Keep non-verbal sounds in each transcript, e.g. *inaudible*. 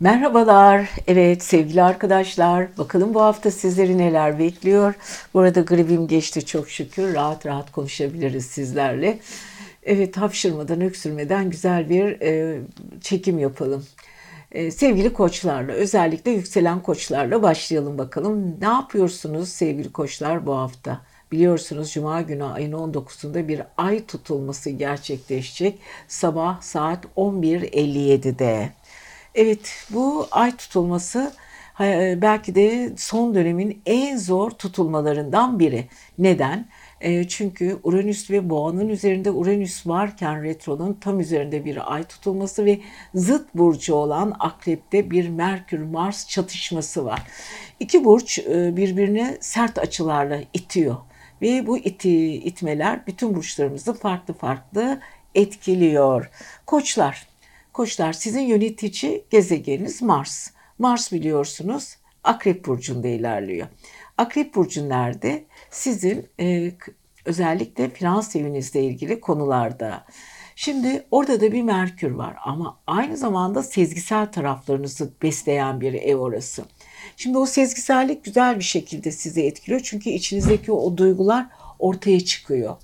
Merhabalar. Evet sevgili arkadaşlar. Bakalım bu hafta sizleri neler bekliyor. Bu arada gribim geçti çok şükür. Rahat rahat konuşabiliriz sizlerle. Evet hapşırmadan, öksürmeden güzel bir e, çekim yapalım. E, sevgili koçlarla, özellikle yükselen koçlarla başlayalım bakalım. Ne yapıyorsunuz sevgili koçlar bu hafta? Biliyorsunuz Cuma günü ayın 19'unda bir ay tutulması gerçekleşecek. Sabah saat 11.57'de. Evet bu ay tutulması e, belki de son dönemin en zor tutulmalarından biri. Neden? E, çünkü Uranüs ve Boğa'nın üzerinde Uranüs varken retronun tam üzerinde bir ay tutulması ve zıt burcu olan Akrep'te bir Merkür-Mars çatışması var. İki burç e, birbirine sert açılarla itiyor ve bu iti, itmeler bütün burçlarımızı farklı farklı etkiliyor. Koçlar Koçlar sizin yönetici gezegeniniz Mars. Mars biliyorsunuz Akrep Burcu'nda ilerliyor. Akrep Burcu nerede? Sizin e, özellikle finans evinizle ilgili konularda. Şimdi orada da bir Merkür var ama aynı zamanda sezgisel taraflarınızı besleyen bir ev orası. Şimdi o sezgisellik güzel bir şekilde sizi etkiliyor çünkü içinizdeki o duygular ortaya çıkıyor.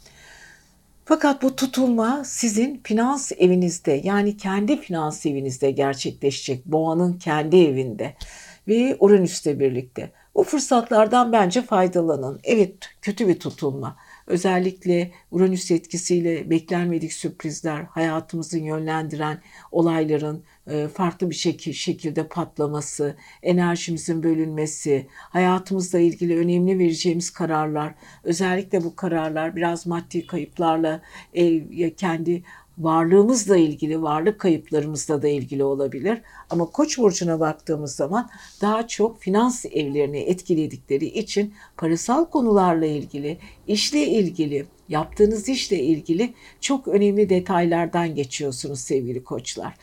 Fakat bu tutulma sizin finans evinizde yani kendi finans evinizde gerçekleşecek. Boğanın kendi evinde ve Uranüs'le birlikte. Bu fırsatlardan bence faydalanın. Evet kötü bir tutulma. Özellikle Uranüs etkisiyle beklenmedik sürprizler, hayatımızı yönlendiren olayların farklı bir şekil, şekilde patlaması, enerjimizin bölünmesi, hayatımızla ilgili önemli vereceğimiz kararlar, özellikle bu kararlar biraz maddi kayıplarla e, kendi varlığımızla ilgili, varlık kayıplarımızla da ilgili olabilir. Ama Koç burcuna baktığımız zaman daha çok finans evlerini etkiledikleri için parasal konularla ilgili, işle ilgili, yaptığınız işle ilgili çok önemli detaylardan geçiyorsunuz sevgili koçlar.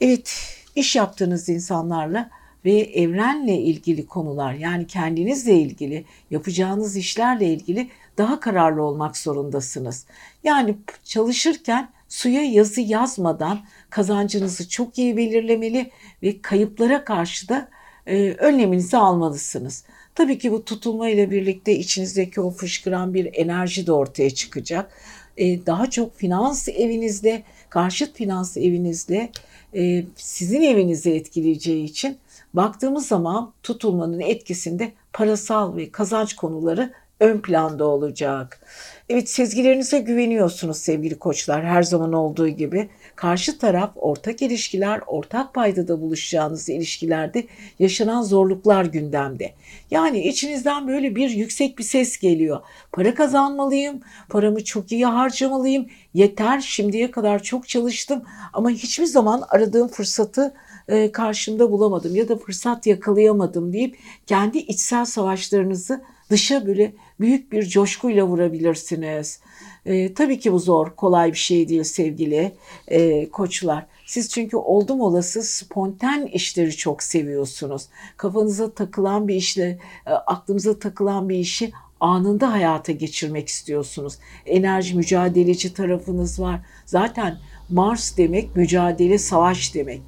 Evet, iş yaptığınız insanlarla ve evrenle ilgili konular yani kendinizle ilgili yapacağınız işlerle ilgili daha kararlı olmak zorundasınız. Yani çalışırken suya yazı yazmadan kazancınızı çok iyi belirlemeli ve kayıplara karşı da e, önleminizi almalısınız. Tabii ki bu tutulma ile birlikte içinizdeki o fışkıran bir enerji de ortaya çıkacak. E, daha çok finans evinizde, karşıt finans evinizde e, sizin evinizi etkileyeceği için baktığımız zaman tutulmanın etkisinde parasal ve kazanç konuları ön planda olacak. Evet sezgilerinize güveniyorsunuz sevgili koçlar her zaman olduğu gibi. Karşı taraf ortak ilişkiler, ortak paydada buluşacağınız ilişkilerde yaşanan zorluklar gündemde. Yani içinizden böyle bir yüksek bir ses geliyor. Para kazanmalıyım, paramı çok iyi harcamalıyım. Yeter şimdiye kadar çok çalıştım ama hiçbir zaman aradığım fırsatı e, karşımda bulamadım ya da fırsat yakalayamadım deyip kendi içsel savaşlarınızı dışa böyle büyük bir coşkuyla vurabilirsiniz. E, tabii ki bu zor, kolay bir şey değil sevgili e, koçlar. Siz çünkü oldum olası spontan işleri çok seviyorsunuz. Kafanıza takılan bir işle, e, aklınıza takılan bir işi anında hayata geçirmek istiyorsunuz. Enerji mücadeleci tarafınız var. Zaten Mars demek mücadele, savaş demek.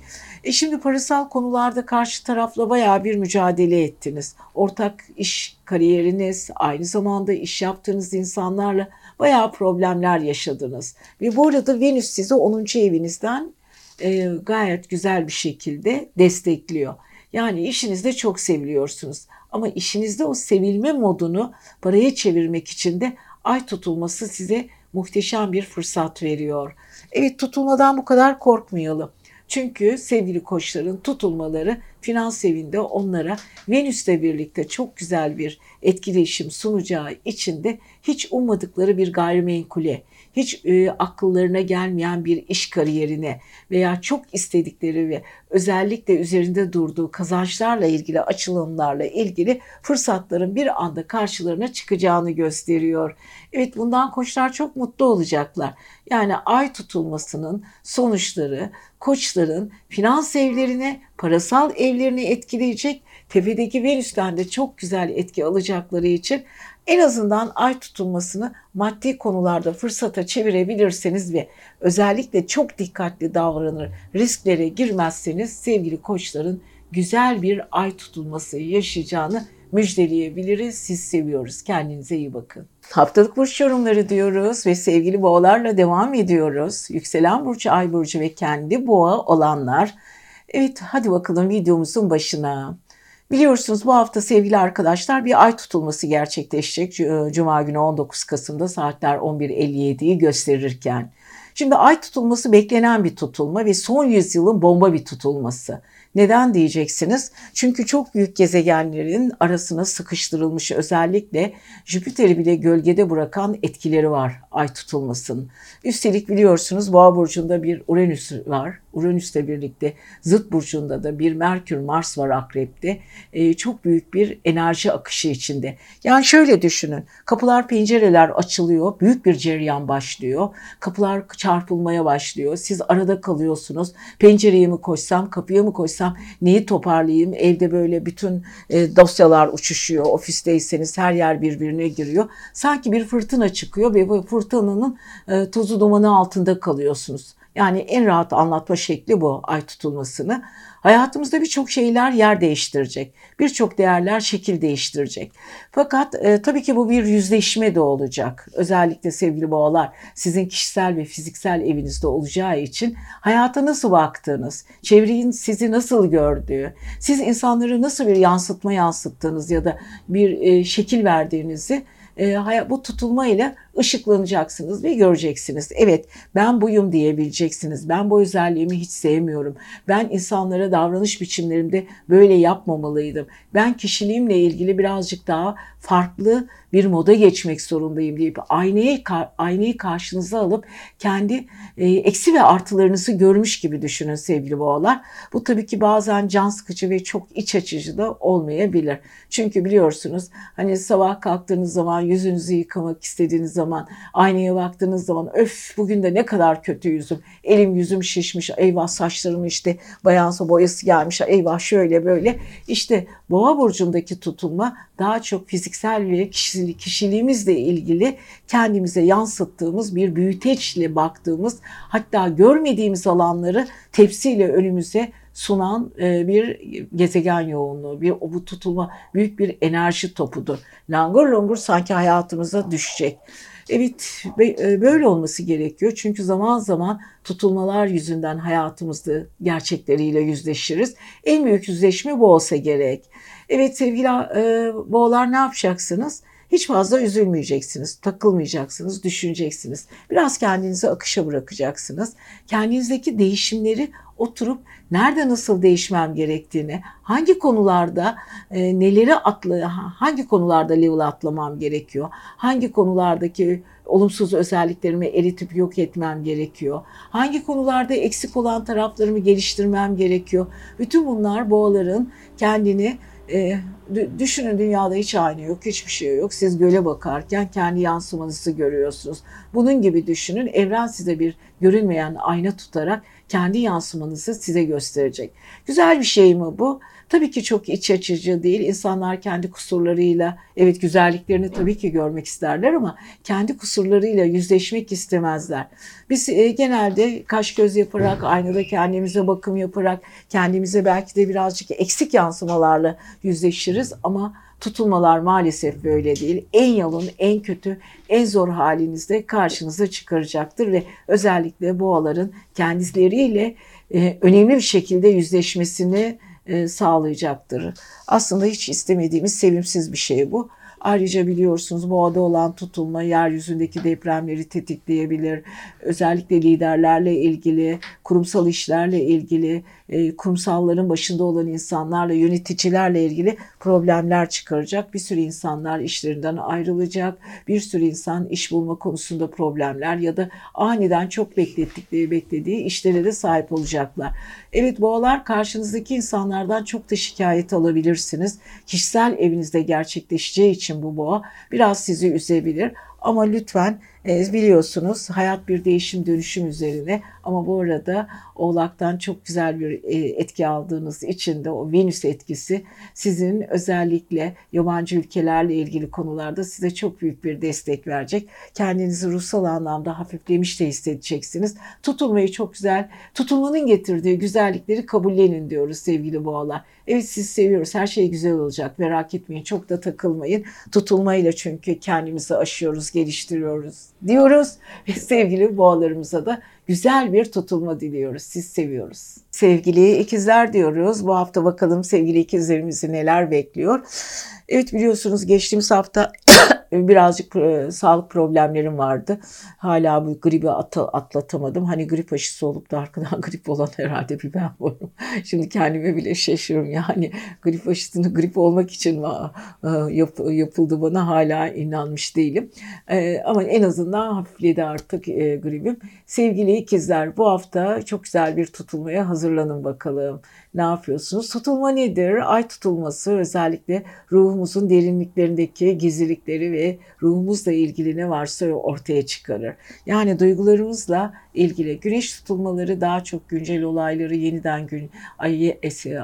E şimdi parasal konularda karşı tarafla bayağı bir mücadele ettiniz. Ortak iş kariyeriniz, aynı zamanda iş yaptığınız insanlarla bayağı problemler yaşadınız. Ve bu arada Venüs sizi 10. evinizden e, gayet güzel bir şekilde destekliyor. Yani işinizde çok seviliyorsunuz. Ama işinizde o sevilme modunu paraya çevirmek için de ay tutulması size muhteşem bir fırsat veriyor. Evet tutulmadan bu kadar korkmayalım. Çünkü sevgili koçların tutulmaları finans evinde onlara Venüs'le birlikte çok güzel bir etkileşim sunacağı için de hiç ummadıkları bir gayrimenkule, hiç e, akıllarına gelmeyen bir iş kariyerine veya çok istedikleri ve özellikle üzerinde durduğu kazançlarla ilgili açılımlarla ilgili fırsatların bir anda karşılarına çıkacağını gösteriyor. Evet bundan koçlar çok mutlu olacaklar. Yani ay tutulmasının sonuçları koçların finans evlerine, parasal evlerini etkileyecek. Tepedeki Venüs'ten de çok güzel etki alacakları için En azından ay tutulmasını maddi konularda fırsata çevirebilirseniz ve özellikle çok dikkatli davranır, risklere girmezseniz sevgili koçların güzel bir ay tutulması yaşayacağını müjdeleyebiliriz. Siz seviyoruz. Kendinize iyi bakın. Haftalık burç yorumları diyoruz ve sevgili boğalarla devam ediyoruz. Yükselen burcu, ay burcu ve kendi boğa olanlar. Evet hadi bakalım videomuzun başına. Biliyorsunuz bu hafta sevgili arkadaşlar bir ay tutulması gerçekleşecek. Cuma günü 19 Kasım'da saatler 11.57'yi gösterirken. Şimdi ay tutulması beklenen bir tutulma ve son yüzyılın bomba bir tutulması. Neden diyeceksiniz? Çünkü çok büyük gezegenlerin arasına sıkıştırılmış özellikle Jüpiter'i bile gölgede bırakan etkileri var ay tutulmasının. Üstelik biliyorsunuz Boğa burcunda bir Uranüs var. Uranüs'le birlikte zıt burcunda da bir Merkür Mars var akrepte. Ee, çok büyük bir enerji akışı içinde. Yani şöyle düşünün. Kapılar pencereler açılıyor. Büyük bir cereyan başlıyor. Kapılar çarpılmaya başlıyor. Siz arada kalıyorsunuz. Pencereye mi koşsam, kapıya mı koşsam, neyi toparlayayım? Evde böyle bütün e, dosyalar uçuşuyor. Ofisteyseniz her yer birbirine giriyor. Sanki bir fırtına çıkıyor ve bu fırtınanın e, tozu dumanı altında kalıyorsunuz. Yani en rahat anlatma şekli bu ay tutulmasını. Hayatımızda birçok şeyler yer değiştirecek. Birçok değerler şekil değiştirecek. Fakat e, tabii ki bu bir yüzleşme de olacak. Özellikle sevgili boğalar sizin kişisel ve fiziksel evinizde olacağı için hayata nasıl baktığınız, çevrenin sizi nasıl gördüğü, siz insanları nasıl bir yansıtma yansıttığınız ya da bir e, şekil verdiğinizi e, bu tutulma ile ışıklanacaksınız ve göreceksiniz. Evet ben buyum diyebileceksiniz. Ben bu özelliğimi hiç sevmiyorum. Ben insanlara davranış biçimlerimde böyle yapmamalıydım. Ben kişiliğimle ilgili birazcık daha farklı bir moda geçmek zorundayım deyip aynayı aynayı karşınıza alıp kendi e, eksi ve artılarınızı görmüş gibi düşünün sevgili boğalar. Bu tabii ki bazen can sıkıcı ve çok iç açıcı da olmayabilir. Çünkü biliyorsunuz hani sabah kalktığınız zaman yüzünüzü yıkamak istediğiniz zaman aynaya baktığınız zaman öf bugün de ne kadar kötü yüzüm. Elim yüzüm şişmiş. Eyvah saçlarım işte bayansa boyası gelmiş. Eyvah şöyle böyle. İşte boğa burcundaki tutulma daha çok fiziksel ve kişiliğimizle ilgili kendimize yansıttığımız bir büyüteçle baktığımız hatta görmediğimiz alanları tepsiyle önümüze sunan e, bir gezegen yoğunluğu, bir bu tutulma büyük bir enerji topudur. Langur langur sanki hayatımıza düşecek. Evet e, böyle olması gerekiyor. Çünkü zaman zaman tutulmalar yüzünden hayatımızda gerçekleriyle yüzleşiriz. En büyük yüzleşme bu olsa gerek. Evet sevgili e, boğalar ne yapacaksınız? Hiç fazla üzülmeyeceksiniz, takılmayacaksınız, düşüneceksiniz. Biraz kendinizi akışa bırakacaksınız. Kendinizdeki değişimleri oturup nerede nasıl değişmem gerektiğini, hangi konularda e, neleri atlı, hangi konularda level atlamam gerekiyor, hangi konulardaki olumsuz özelliklerimi eritip yok etmem gerekiyor, hangi konularda eksik olan taraflarımı geliştirmem gerekiyor. Bütün bunlar boğaların kendini e, düşünün dünyada hiç aynı yok, hiçbir şey yok. Siz göle bakarken kendi yansımanızı görüyorsunuz. Bunun gibi düşünün. Evren size bir görünmeyen ayna tutarak kendi yansımanızı size gösterecek. Güzel bir şey mi bu? Tabii ki çok iç açıcı değil. İnsanlar kendi kusurlarıyla, evet güzelliklerini tabii ki görmek isterler ama kendi kusurlarıyla yüzleşmek istemezler. Biz e, genelde kaş göz yaparak, aynada kendimize bakım yaparak, kendimize belki de birazcık eksik yansımalarla yüzleşiriz ama tutulmalar maalesef böyle değil. En yalın, en kötü, en zor halinizde karşınıza çıkaracaktır ve özellikle boğaların kendileriyle e, önemli bir şekilde yüzleşmesini e, sağlayacaktır. Aslında hiç istemediğimiz sevimsiz bir şey bu. Ayrıca biliyorsunuz boğada olan tutulma yeryüzündeki depremleri tetikleyebilir. Özellikle liderlerle ilgili, kurumsal işlerle ilgili, e, kurumsalların başında olan insanlarla, yöneticilerle ilgili problemler çıkaracak. Bir sürü insanlar işlerinden ayrılacak. Bir sürü insan iş bulma konusunda problemler ya da aniden çok beklettikleri, beklediği işlere de sahip olacaklar. Evet boğalar karşınızdaki insanlardan çok da şikayet alabilirsiniz. Kişisel evinizde gerçekleşeceği için bu boğa biraz sizi üzebilir. Ama lütfen E, biliyorsunuz hayat bir değişim dönüşüm üzerine ama bu arada Oğlak'tan çok güzel bir e, etki aldığınız için de o Venüs etkisi sizin özellikle yabancı ülkelerle ilgili konularda size çok büyük bir destek verecek. Kendinizi ruhsal anlamda hafiflemiş de hissedeceksiniz. Tutulmayı çok güzel, tutulmanın getirdiği güzellikleri kabullenin diyoruz sevgili boğalar. Evet siz seviyoruz. Her şey güzel olacak. Merak etmeyin. Çok da takılmayın. Tutulmayla çünkü kendimizi aşıyoruz, geliştiriyoruz diyoruz. Ve sevgili boğalarımıza da güzel bir tutulma diliyoruz. Siz seviyoruz. Sevgili ikizler diyoruz. Bu hafta bakalım sevgili ikizlerimizi neler bekliyor. Evet biliyorsunuz geçtiğimiz hafta *coughs* birazcık e, sağlık problemlerim vardı. Hala bu gribi at, atlatamadım. Hani grip aşısı olup da arkadan *laughs* grip olan herhalde bir ben varım. Şimdi kendime bile şaşırıyorum. Yani grip aşısını grip olmak için e, yap, yapıldı bana hala inanmış değilim. E, ama en azından hafifledi artık e, gribim. Sevgili ikizler bu hafta çok güzel bir tutulmaya hazırlanın bakalım ne yapıyorsunuz? Tutulma nedir? Ay tutulması özellikle ruhumuzun derinliklerindeki gizlilikleri ve ruhumuzla ilgili ne varsa ortaya çıkarır. Yani duygularımızla ilgili güneş tutulmaları daha çok güncel olayları yeniden gün ay,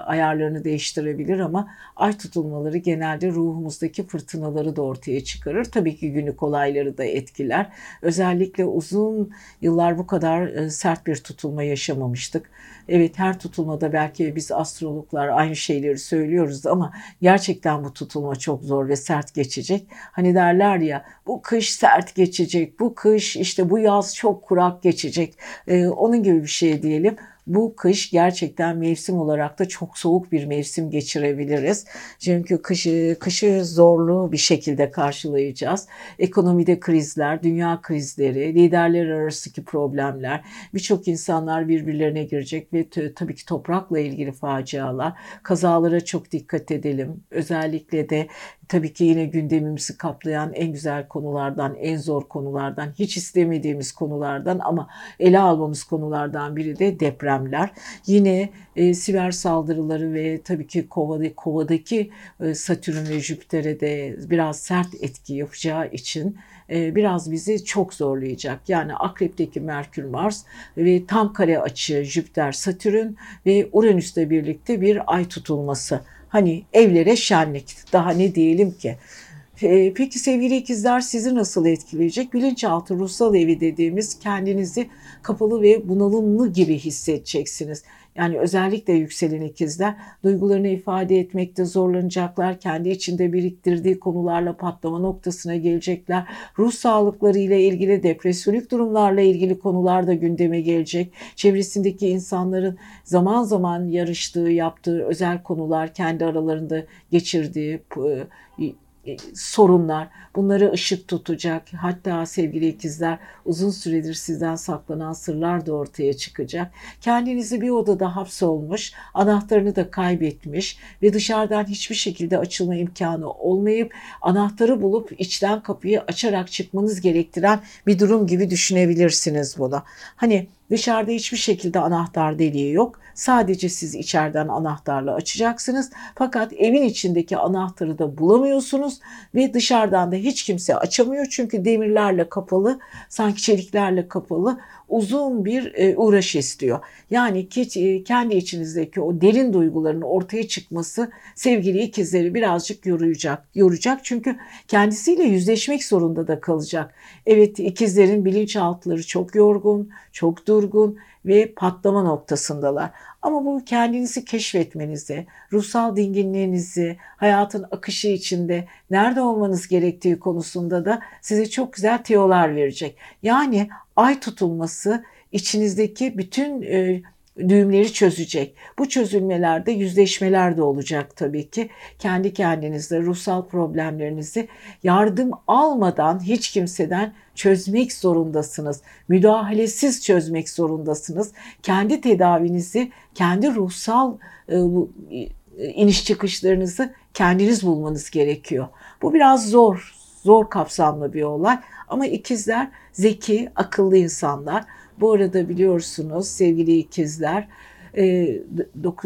ayarlarını değiştirebilir ama ay tutulmaları genelde ruhumuzdaki fırtınaları da ortaya çıkarır. Tabii ki günlük olayları da etkiler. Özellikle uzun yıllar bu kadar e, sert bir tutulma yaşamamıştık. Evet her tutulmada belki biz astrologlar aynı şeyleri söylüyoruz ama gerçekten bu tutulma çok zor ve sert geçecek. Hani derler ya bu kış sert geçecek, bu kış işte bu yaz çok kurak geçecek. Ee, onun gibi bir şey diyelim bu kış gerçekten mevsim olarak da çok soğuk bir mevsim geçirebiliriz. Çünkü kışı, kışı zorlu bir şekilde karşılayacağız. Ekonomide krizler, dünya krizleri, liderler arasındaki problemler, birçok insanlar birbirlerine girecek ve tabii ki toprakla ilgili facialar, kazalara çok dikkat edelim. Özellikle de tabii ki yine gündemimizi kaplayan en güzel konulardan, en zor konulardan, hiç istemediğimiz konulardan ama ele almamız konulardan biri de depremler. Yine e, siber saldırıları ve tabii ki kovada, kovadaki e, Satürn ve Jüpiter'e de biraz sert etki yapacağı için e, biraz bizi çok zorlayacak. Yani Akrep'teki Merkür Mars ve tam kare açı Jüpiter Satürn ve Uranüs'le birlikte bir ay tutulması Hani evlere şenlik. Daha ne diyelim ki? Ee, peki sevgili ikizler sizi nasıl etkileyecek? Bilinçaltı ruhsal evi dediğimiz kendinizi kapalı ve bunalımlı gibi hissedeceksiniz. Yani özellikle yükselen ikizler duygularını ifade etmekte zorlanacaklar. Kendi içinde biriktirdiği konularla patlama noktasına gelecekler. Ruh sağlıkları ile ilgili depresyonik durumlarla ilgili konular da gündeme gelecek. Çevresindeki insanların zaman zaman yarıştığı, yaptığı özel konular, kendi aralarında geçirdiği sorunlar, bunları ışık tutacak. Hatta sevgili ikizler uzun süredir sizden saklanan sırlar da ortaya çıkacak. Kendinizi bir odada hapsolmuş, anahtarını da kaybetmiş ve dışarıdan hiçbir şekilde açılma imkanı olmayıp anahtarı bulup içten kapıyı açarak çıkmanız gerektiren bir durum gibi düşünebilirsiniz bunu. Hani Dışarıda hiçbir şekilde anahtar deliği yok. Sadece siz içeriden anahtarla açacaksınız. Fakat evin içindeki anahtarı da bulamıyorsunuz ve dışarıdan da hiç kimse açamıyor. Çünkü demirlerle kapalı, sanki çeliklerle kapalı uzun bir e, uğraş istiyor. Yani e, kendi içinizdeki o derin duyguların ortaya çıkması sevgili ikizleri birazcık yoracak. Yoracak çünkü kendisiyle yüzleşmek zorunda da kalacak. Evet ikizlerin bilinçaltları çok yorgun, çok durgun ve patlama noktasındalar. Ama bu kendinizi keşfetmenizi, ruhsal dinginliğinizi, hayatın akışı içinde nerede olmanız gerektiği konusunda da size çok güzel tiyolar verecek. Yani ay tutulması içinizdeki bütün e, düğümleri çözecek. Bu çözülmelerde yüzleşmeler de olacak tabii ki. Kendi kendinizde ruhsal problemlerinizi yardım almadan hiç kimseden çözmek zorundasınız. Müdahalesiz çözmek zorundasınız. Kendi tedavinizi, kendi ruhsal e, e, iniş çıkışlarınızı kendiniz bulmanız gerekiyor. Bu biraz zor, zor kapsamlı bir olay ama ikizler zeki, akıllı insanlar. Bu arada biliyorsunuz sevgili ikizler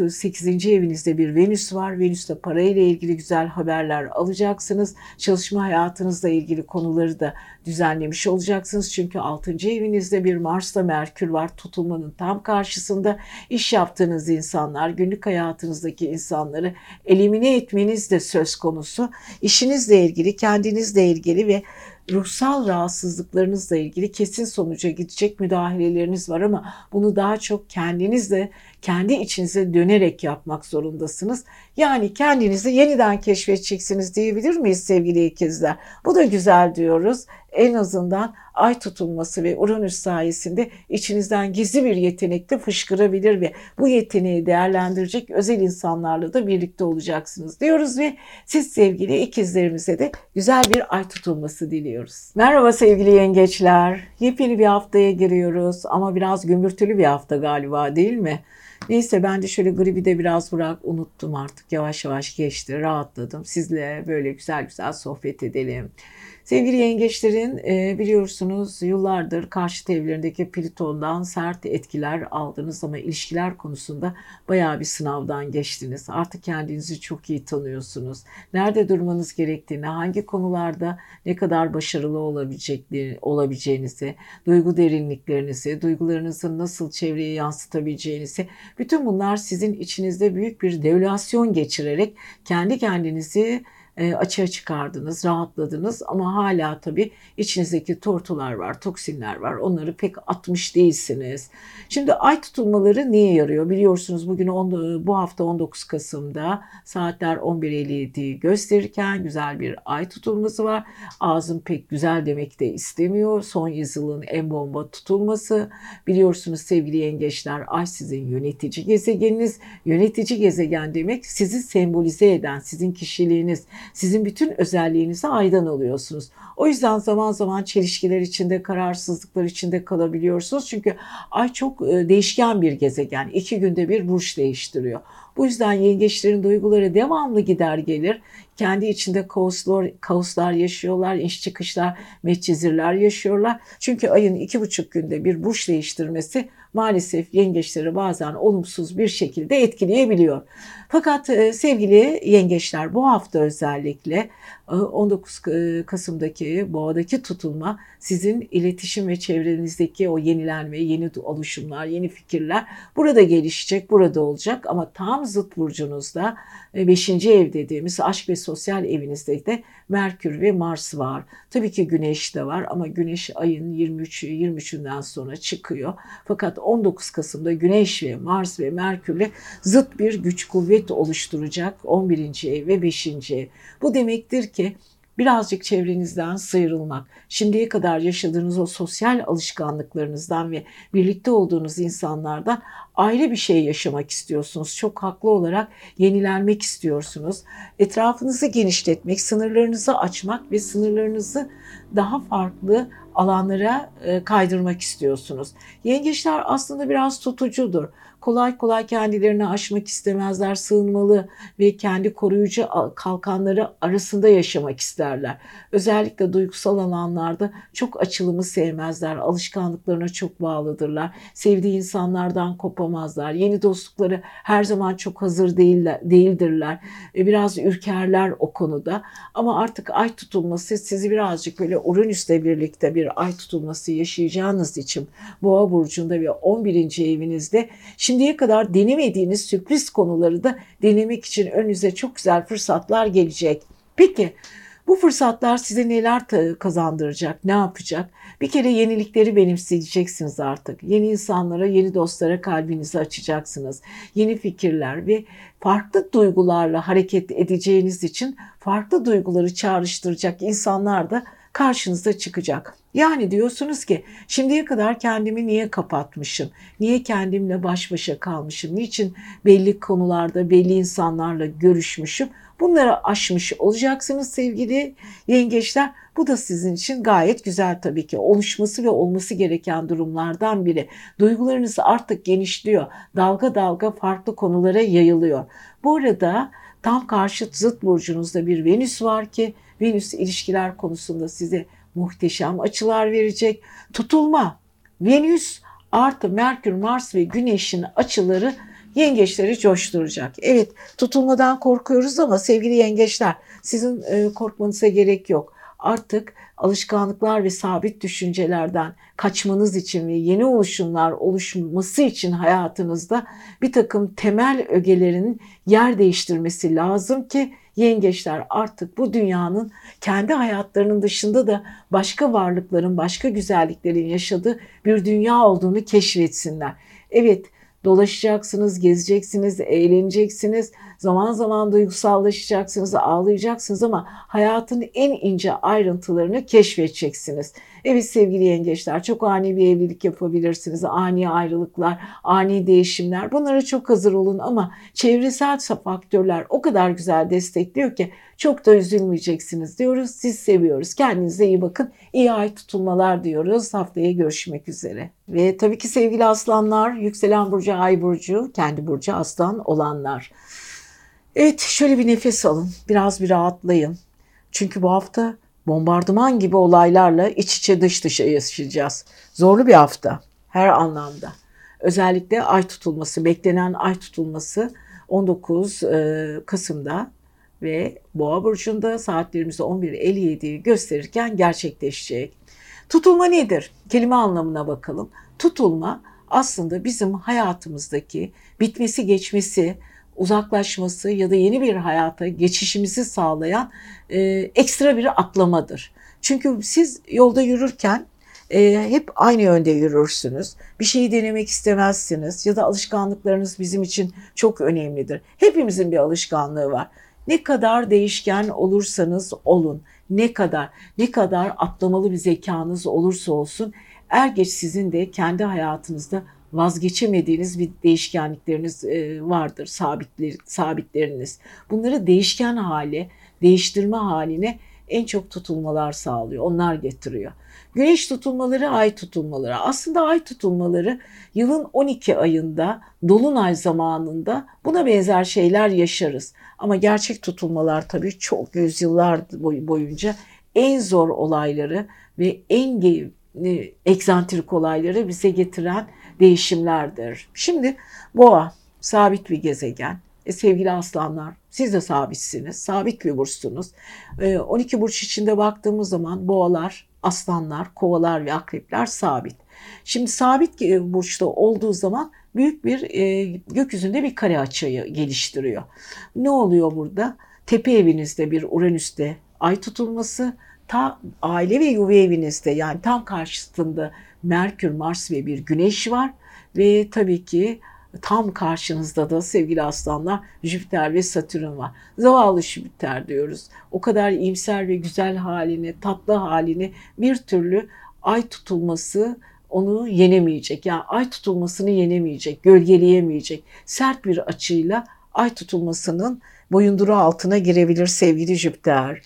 8. evinizde bir Venüs var. Venüs'te parayla ilgili güzel haberler alacaksınız. Çalışma hayatınızla ilgili konuları da düzenlemiş olacaksınız. Çünkü 6. evinizde bir Mars'ta Merkür var. Tutulmanın tam karşısında iş yaptığınız insanlar, günlük hayatınızdaki insanları elimine etmeniz de söz konusu. İşinizle ilgili, kendinizle ilgili ve ruhsal rahatsızlıklarınızla ilgili kesin sonuca gidecek müdahaleleriniz var ama bunu daha çok kendinizle kendi içinize dönerek yapmak zorundasınız. Yani kendinizi yeniden keşfedeceksiniz diyebilir miyiz sevgili ikizler? Bu da güzel diyoruz. En azından ay tutulması ve Uranüs sayesinde içinizden gizli bir yetenekte fışkırabilir ve bu yeteneği değerlendirecek özel insanlarla da birlikte olacaksınız diyoruz ve siz sevgili ikizlerimize de güzel bir ay tutulması diliyoruz. Merhaba sevgili yengeçler. Yepyeni bir haftaya giriyoruz ama biraz gümbürtülü bir hafta galiba değil mi? Neyse ben de şöyle gribi de biraz bırak unuttum artık yavaş yavaş geçti rahatladım. Sizle böyle güzel güzel sohbet edelim. Sevgili yengeçlerin e, biliyorsunuz yıllardır karşıt evlerindeki Plüton'dan sert etkiler aldınız ama ilişkiler konusunda bayağı bir sınavdan geçtiniz. Artık kendinizi çok iyi tanıyorsunuz. Nerede durmanız gerektiğini, hangi konularda ne kadar başarılı olabileceğinizi, duygu derinliklerinizi, duygularınızı nasıl çevreye yansıtabileceğinizi, bütün bunlar sizin içinizde büyük bir devülasyon geçirerek kendi kendinizi açığa çıkardınız, rahatladınız ama hala tabii içinizdeki tortular var, toksinler var. Onları pek atmış değilsiniz. Şimdi ay tutulmaları niye yarıyor? Biliyorsunuz bugün on, bu hafta 19 Kasım'da saatler 11.57 gösterirken güzel bir ay tutulması var. Ağzım pek güzel demek de istemiyor. Son yüzyılın en bomba tutulması. Biliyorsunuz sevgili yengeçler ay sizin yönetici gezegeniniz. Yönetici gezegen demek sizi sembolize eden, sizin kişiliğiniz, sizin bütün özelliğinizi aydan alıyorsunuz. O yüzden zaman zaman çelişkiler içinde, kararsızlıklar içinde kalabiliyorsunuz. Çünkü ay çok e, değişken bir gezegen. İki günde bir burç değiştiriyor. Bu yüzden yengeçlerin duyguları devamlı gider gelir. Kendi içinde kaoslar, kaoslar yaşıyorlar, iş çıkışlar, metçizirler yaşıyorlar. Çünkü ayın iki buçuk günde bir burç değiştirmesi maalesef yengeçleri bazen olumsuz bir şekilde etkileyebiliyor. Fakat e, sevgili yengeçler bu hafta özellikle 19 e, Kasım'daki boğadaki tutulma sizin iletişim ve çevrenizdeki o yenilenme, yeni oluşumlar, yeni fikirler burada gelişecek, burada olacak ama tam zıt burcunuzda 5. E, ev dediğimiz aşk ve sosyal evinizde de Merkür ve Mars var. Tabii ki Güneş de var ama Güneş ayın 23 23'ünden sonra çıkıyor. Fakat 19 Kasım'da Güneş ve Mars ve Merkür'le zıt bir güç kuvvet oluşturacak 11. ev ve 5. ev. Bu demektir ki birazcık çevrenizden sıyrılmak, şimdiye kadar yaşadığınız o sosyal alışkanlıklarınızdan ve birlikte olduğunuz insanlardan ayrı bir şey yaşamak istiyorsunuz. Çok haklı olarak yenilenmek istiyorsunuz. Etrafınızı genişletmek, sınırlarınızı açmak ve sınırlarınızı daha farklı alanlara e, kaydırmak istiyorsunuz. Yengeçler aslında biraz tutucudur kolay kolay kendilerini aşmak istemezler, sığınmalı ve kendi koruyucu kalkanları arasında yaşamak isterler. Özellikle duygusal alanlarda çok açılımı sevmezler, alışkanlıklarına çok bağlıdırlar, sevdiği insanlardan kopamazlar, yeni dostlukları her zaman çok hazır değiller, değildirler, biraz ürkerler o konuda ama artık ay tutulması sizi birazcık böyle Uranüs'le birlikte bir ay tutulması yaşayacağınız için Boğa burcunda ve 11. evinizde şimdiye kadar denemediğiniz sürpriz konuları da denemek için önünüze çok güzel fırsatlar gelecek. Peki bu fırsatlar size neler kazandıracak, ne yapacak? Bir kere yenilikleri benimseyeceksiniz artık. Yeni insanlara, yeni dostlara kalbinizi açacaksınız. Yeni fikirler ve farklı duygularla hareket edeceğiniz için farklı duyguları çağrıştıracak insanlar da karşınıza çıkacak. Yani diyorsunuz ki şimdiye kadar kendimi niye kapatmışım? Niye kendimle baş başa kalmışım? Niçin belli konularda belli insanlarla görüşmüşüm? Bunları aşmış olacaksınız sevgili yengeçler. Bu da sizin için gayet güzel tabii ki. Oluşması ve olması gereken durumlardan biri. Duygularınız artık genişliyor. Dalga dalga farklı konulara yayılıyor. Bu arada tam karşıt zıt burcunuzda bir Venüs var ki Venüs ilişkiler konusunda size muhteşem açılar verecek. Tutulma, Venüs artı Merkür, Mars ve Güneş'in açıları yengeçleri coşturacak. Evet tutulmadan korkuyoruz ama sevgili yengeçler sizin e, korkmanıza gerek yok. Artık alışkanlıklar ve sabit düşüncelerden kaçmanız için ve yeni oluşumlar oluşması için hayatınızda bir takım temel ögelerin yer değiştirmesi lazım ki yengeçler artık bu dünyanın kendi hayatlarının dışında da başka varlıkların, başka güzelliklerin yaşadığı bir dünya olduğunu keşfetsinler. Evet, dolaşacaksınız, gezeceksiniz, eğleneceksiniz. Zaman zaman duygusallaşacaksınız, ağlayacaksınız ama hayatın en ince ayrıntılarını keşfedeceksiniz. Evet sevgili yengeçler çok ani bir evlilik yapabilirsiniz. Ani ayrılıklar, ani değişimler bunlara çok hazır olun ama çevresel faktörler o kadar güzel destekliyor ki çok da üzülmeyeceksiniz diyoruz. Siz seviyoruz. Kendinize iyi bakın. İyi ay tutulmalar diyoruz. Haftaya görüşmek üzere. Ve tabii ki sevgili aslanlar, yükselen burcu, ay burcu, kendi burcu aslan olanlar. Evet şöyle bir nefes alın. Biraz bir rahatlayın. Çünkü bu hafta bombardıman gibi olaylarla iç içe dış dışa yaşayacağız. Zorlu bir hafta her anlamda. Özellikle ay tutulması, beklenen ay tutulması 19 e, Kasım'da ve Boğa burcunda saatlerimizi 11.57'yi gösterirken gerçekleşecek. Tutulma nedir? Kelime anlamına bakalım. Tutulma aslında bizim hayatımızdaki bitmesi geçmesi, uzaklaşması ya da yeni bir hayata geçişimizi sağlayan e, ekstra bir atlamadır. Çünkü siz yolda yürürken e, hep aynı yönde yürürsünüz. Bir şeyi denemek istemezsiniz ya da alışkanlıklarınız bizim için çok önemlidir. Hepimizin bir alışkanlığı var. Ne kadar değişken olursanız olun, ne kadar ne kadar atlamalı bir zekanız olursa olsun er geç sizin de kendi hayatınızda vazgeçemediğiniz bir değişkenlikleriniz e, vardır, sabitler, sabitleriniz. Bunları değişken hale, değiştirme haline en çok tutulmalar sağlıyor. Onlar getiriyor. Güneş tutulmaları, ay tutulmaları. Aslında ay tutulmaları yılın 12 ayında, dolunay zamanında buna benzer şeyler yaşarız. Ama gerçek tutulmalar tabii çok yüzyıllar boyunca en zor olayları ve en e, egzantrik olayları bize getiren değişimlerdir. Şimdi boğa sabit bir gezegen. E, sevgili aslanlar siz de sabitsiniz. Sabit bir burçsunuz. E, 12 burç içinde baktığımız zaman boğalar, aslanlar, kovalar ve akrepler sabit. Şimdi sabit burçta olduğu zaman büyük bir e, gökyüzünde bir kare açıyı geliştiriyor. Ne oluyor burada? Tepe evinizde bir Uranüs'te ay tutulması, ta aile ve yuva evinizde yani tam karşısında Merkür, Mars ve bir Güneş var ve tabii ki tam karşınızda da sevgili aslanlar Jüpiter ve Satürn var. Zavallı Jüpiter diyoruz. O kadar iyimser ve güzel halini, tatlı halini bir türlü ay tutulması onu yenemeyecek. Yani ay tutulmasını yenemeyecek, gölgeleyemeyecek. Sert bir açıyla ay tutulmasının boyunduru altına girebilir sevgili Jüpiter.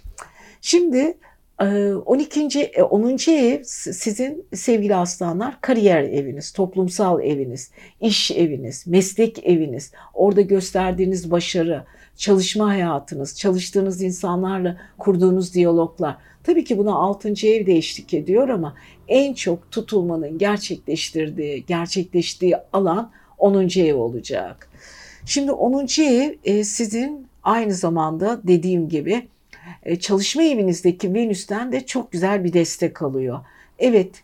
Şimdi 12. 10. ev sizin sevgili aslanlar kariyer eviniz, toplumsal eviniz, iş eviniz, meslek eviniz, orada gösterdiğiniz başarı, çalışma hayatınız, çalıştığınız insanlarla kurduğunuz diyaloglar. Tabii ki buna 6. ev de eşlik ediyor ama en çok tutulmanın gerçekleştirdiği, gerçekleştiği alan 10. ev olacak. Şimdi 10. ev sizin aynı zamanda dediğim gibi e, çalışma evinizdeki Venüs'ten de çok güzel bir destek alıyor. Evet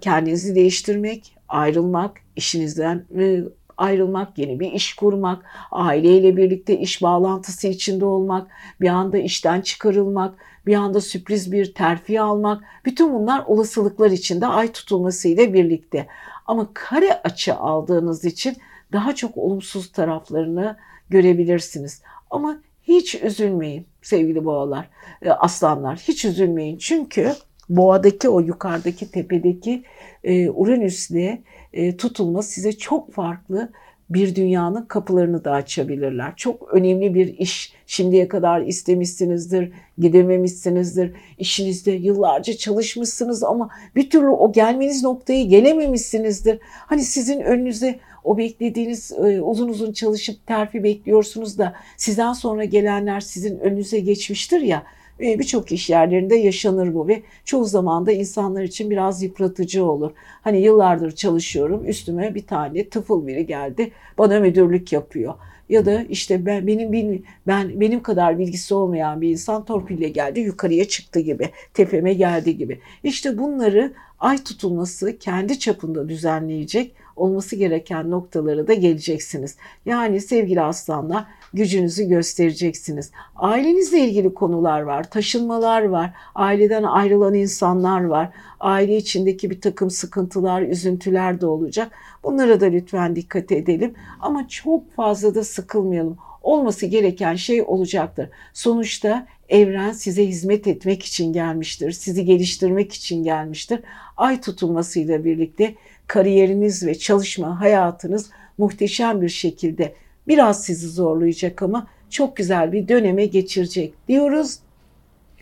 kendinizi değiştirmek, ayrılmak, işinizden e, ayrılmak, yeni bir iş kurmak, aileyle birlikte iş bağlantısı içinde olmak, bir anda işten çıkarılmak, bir anda sürpriz bir terfi almak, bütün bunlar olasılıklar içinde ay tutulmasıyla birlikte. Ama kare açı aldığınız için daha çok olumsuz taraflarını görebilirsiniz. Ama hiç üzülmeyin sevgili boğalar, e, aslanlar. Hiç üzülmeyin. Çünkü boğadaki o yukarıdaki tepedeki e, Uranüs'le e, tutulma size çok farklı bir dünyanın kapılarını da açabilirler. Çok önemli bir iş şimdiye kadar istemişsinizdir, gidememişsinizdir. İşinizde yıllarca çalışmışsınız ama bir türlü o gelmeniz noktayı gelememişsinizdir. Hani sizin önünüze o beklediğiniz e, uzun uzun çalışıp terfi bekliyorsunuz da sizden sonra gelenler sizin önünüze geçmiştir ya. Ve birçok iş yerlerinde yaşanır bu ve çoğu zaman da insanlar için biraz yıpratıcı olur. Hani yıllardır çalışıyorum üstüme bir tane tıfıl biri geldi bana müdürlük yapıyor ya da işte ben benim ben benim kadar bilgisi olmayan bir insan torpille geldi yukarıya çıktı gibi tepeme geldi gibi. İşte bunları ay tutulması kendi çapında düzenleyecek olması gereken noktalara da geleceksiniz. Yani sevgili aslanlar gücünüzü göstereceksiniz. Ailenizle ilgili konular var, taşınmalar var, aileden ayrılan insanlar var, aile içindeki bir takım sıkıntılar, üzüntüler de olacak. Bunlara da lütfen dikkat edelim ama çok fazla da sıkılmayalım. Olması gereken şey olacaktır. Sonuçta evren size hizmet etmek için gelmiştir. Sizi geliştirmek için gelmiştir. Ay tutulmasıyla birlikte kariyeriniz ve çalışma hayatınız muhteşem bir şekilde biraz sizi zorlayacak ama çok güzel bir döneme geçirecek diyoruz.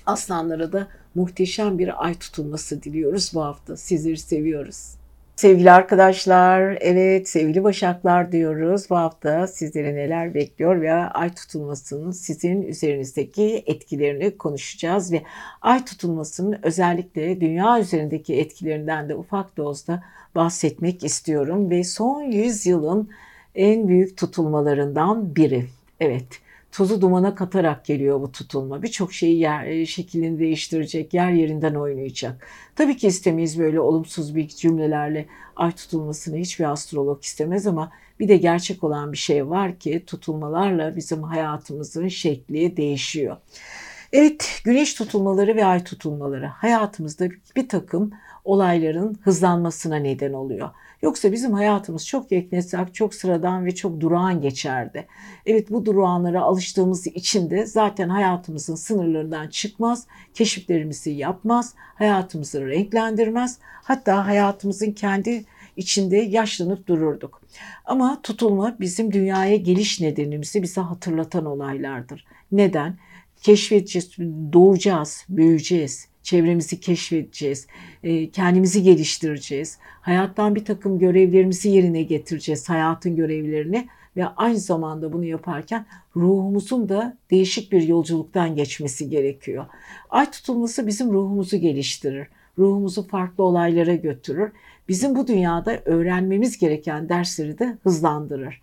Aslanlara da muhteşem bir ay tutulması diliyoruz bu hafta. Sizleri seviyoruz. Sevgili arkadaşlar, evet sevgili başaklar diyoruz. Bu hafta sizlere neler bekliyor ve ay tutulmasının sizin üzerinizdeki etkilerini konuşacağız. Ve ay tutulmasının özellikle dünya üzerindeki etkilerinden de ufak dozda bahsetmek istiyorum. Ve son 100 yılın en büyük tutulmalarından biri. Evet, tozu dumana katarak geliyor bu tutulma. Birçok şeyi yer, e, şeklini değiştirecek, yer yerinden oynayacak. Tabii ki istemeyiz böyle olumsuz bir cümlelerle ay tutulmasını hiçbir astrolog istemez ama bir de gerçek olan bir şey var ki tutulmalarla bizim hayatımızın şekli değişiyor. Evet, güneş tutulmaları ve ay tutulmaları hayatımızda bir takım olayların hızlanmasına neden oluyor. Yoksa bizim hayatımız çok yeknesak, çok sıradan ve çok durağan geçerdi. Evet bu durağanlara alıştığımız için de zaten hayatımızın sınırlarından çıkmaz, keşiflerimizi yapmaz, hayatımızı renklendirmez. Hatta hayatımızın kendi içinde yaşlanıp dururduk. Ama tutulma bizim dünyaya geliş nedenimizi bize hatırlatan olaylardır. Neden? Keşfedeceğiz, doğacağız, büyüyeceğiz, çevremizi keşfedeceğiz, e, kendimizi geliştireceğiz, hayattan bir takım görevlerimizi yerine getireceğiz, hayatın görevlerini ve aynı zamanda bunu yaparken ruhumuzun da değişik bir yolculuktan geçmesi gerekiyor. Ay tutulması bizim ruhumuzu geliştirir, ruhumuzu farklı olaylara götürür, bizim bu dünyada öğrenmemiz gereken dersleri de hızlandırır.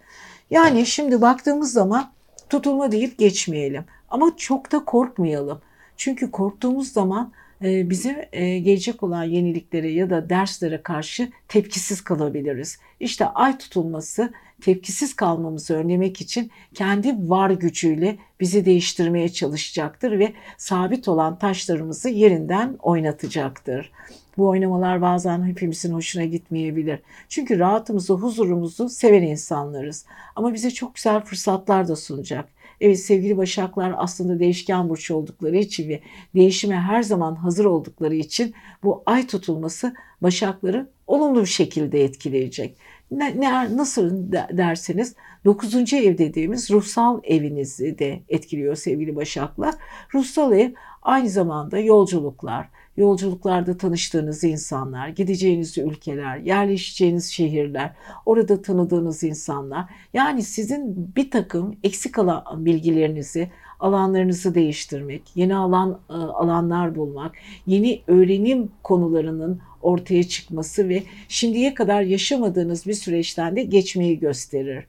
Yani şimdi baktığımız zaman tutulma deyip geçmeyelim ama çok da korkmayalım. Çünkü korktuğumuz zaman bize e, gelecek olan yeniliklere ya da derslere karşı tepkisiz kalabiliriz. İşte ay tutulması tepkisiz kalmamızı önlemek için kendi var gücüyle bizi değiştirmeye çalışacaktır ve sabit olan taşlarımızı yerinden oynatacaktır. Bu oynamalar bazen hepimizin hoşuna gitmeyebilir. Çünkü rahatımızı, huzurumuzu seven insanlarız. Ama bize çok güzel fırsatlar da sunacak. Evet sevgili Başaklar aslında değişken burç oldukları için ve değişime her zaman hazır oldukları için bu ay tutulması Başakları olumlu bir şekilde etkileyecek. Ne, ne, nasıl derseniz 9. ev dediğimiz ruhsal evinizi de etkiliyor sevgili Başaklar. Ruhsal ev aynı zamanda yolculuklar, yolculuklarda tanıştığınız insanlar, gideceğiniz ülkeler, yerleşeceğiniz şehirler, orada tanıdığınız insanlar. Yani sizin bir takım eksik alan bilgilerinizi, alanlarınızı değiştirmek, yeni alan e, alanlar bulmak, yeni öğrenim konularının ortaya çıkması ve şimdiye kadar yaşamadığınız bir süreçten de geçmeyi gösterir.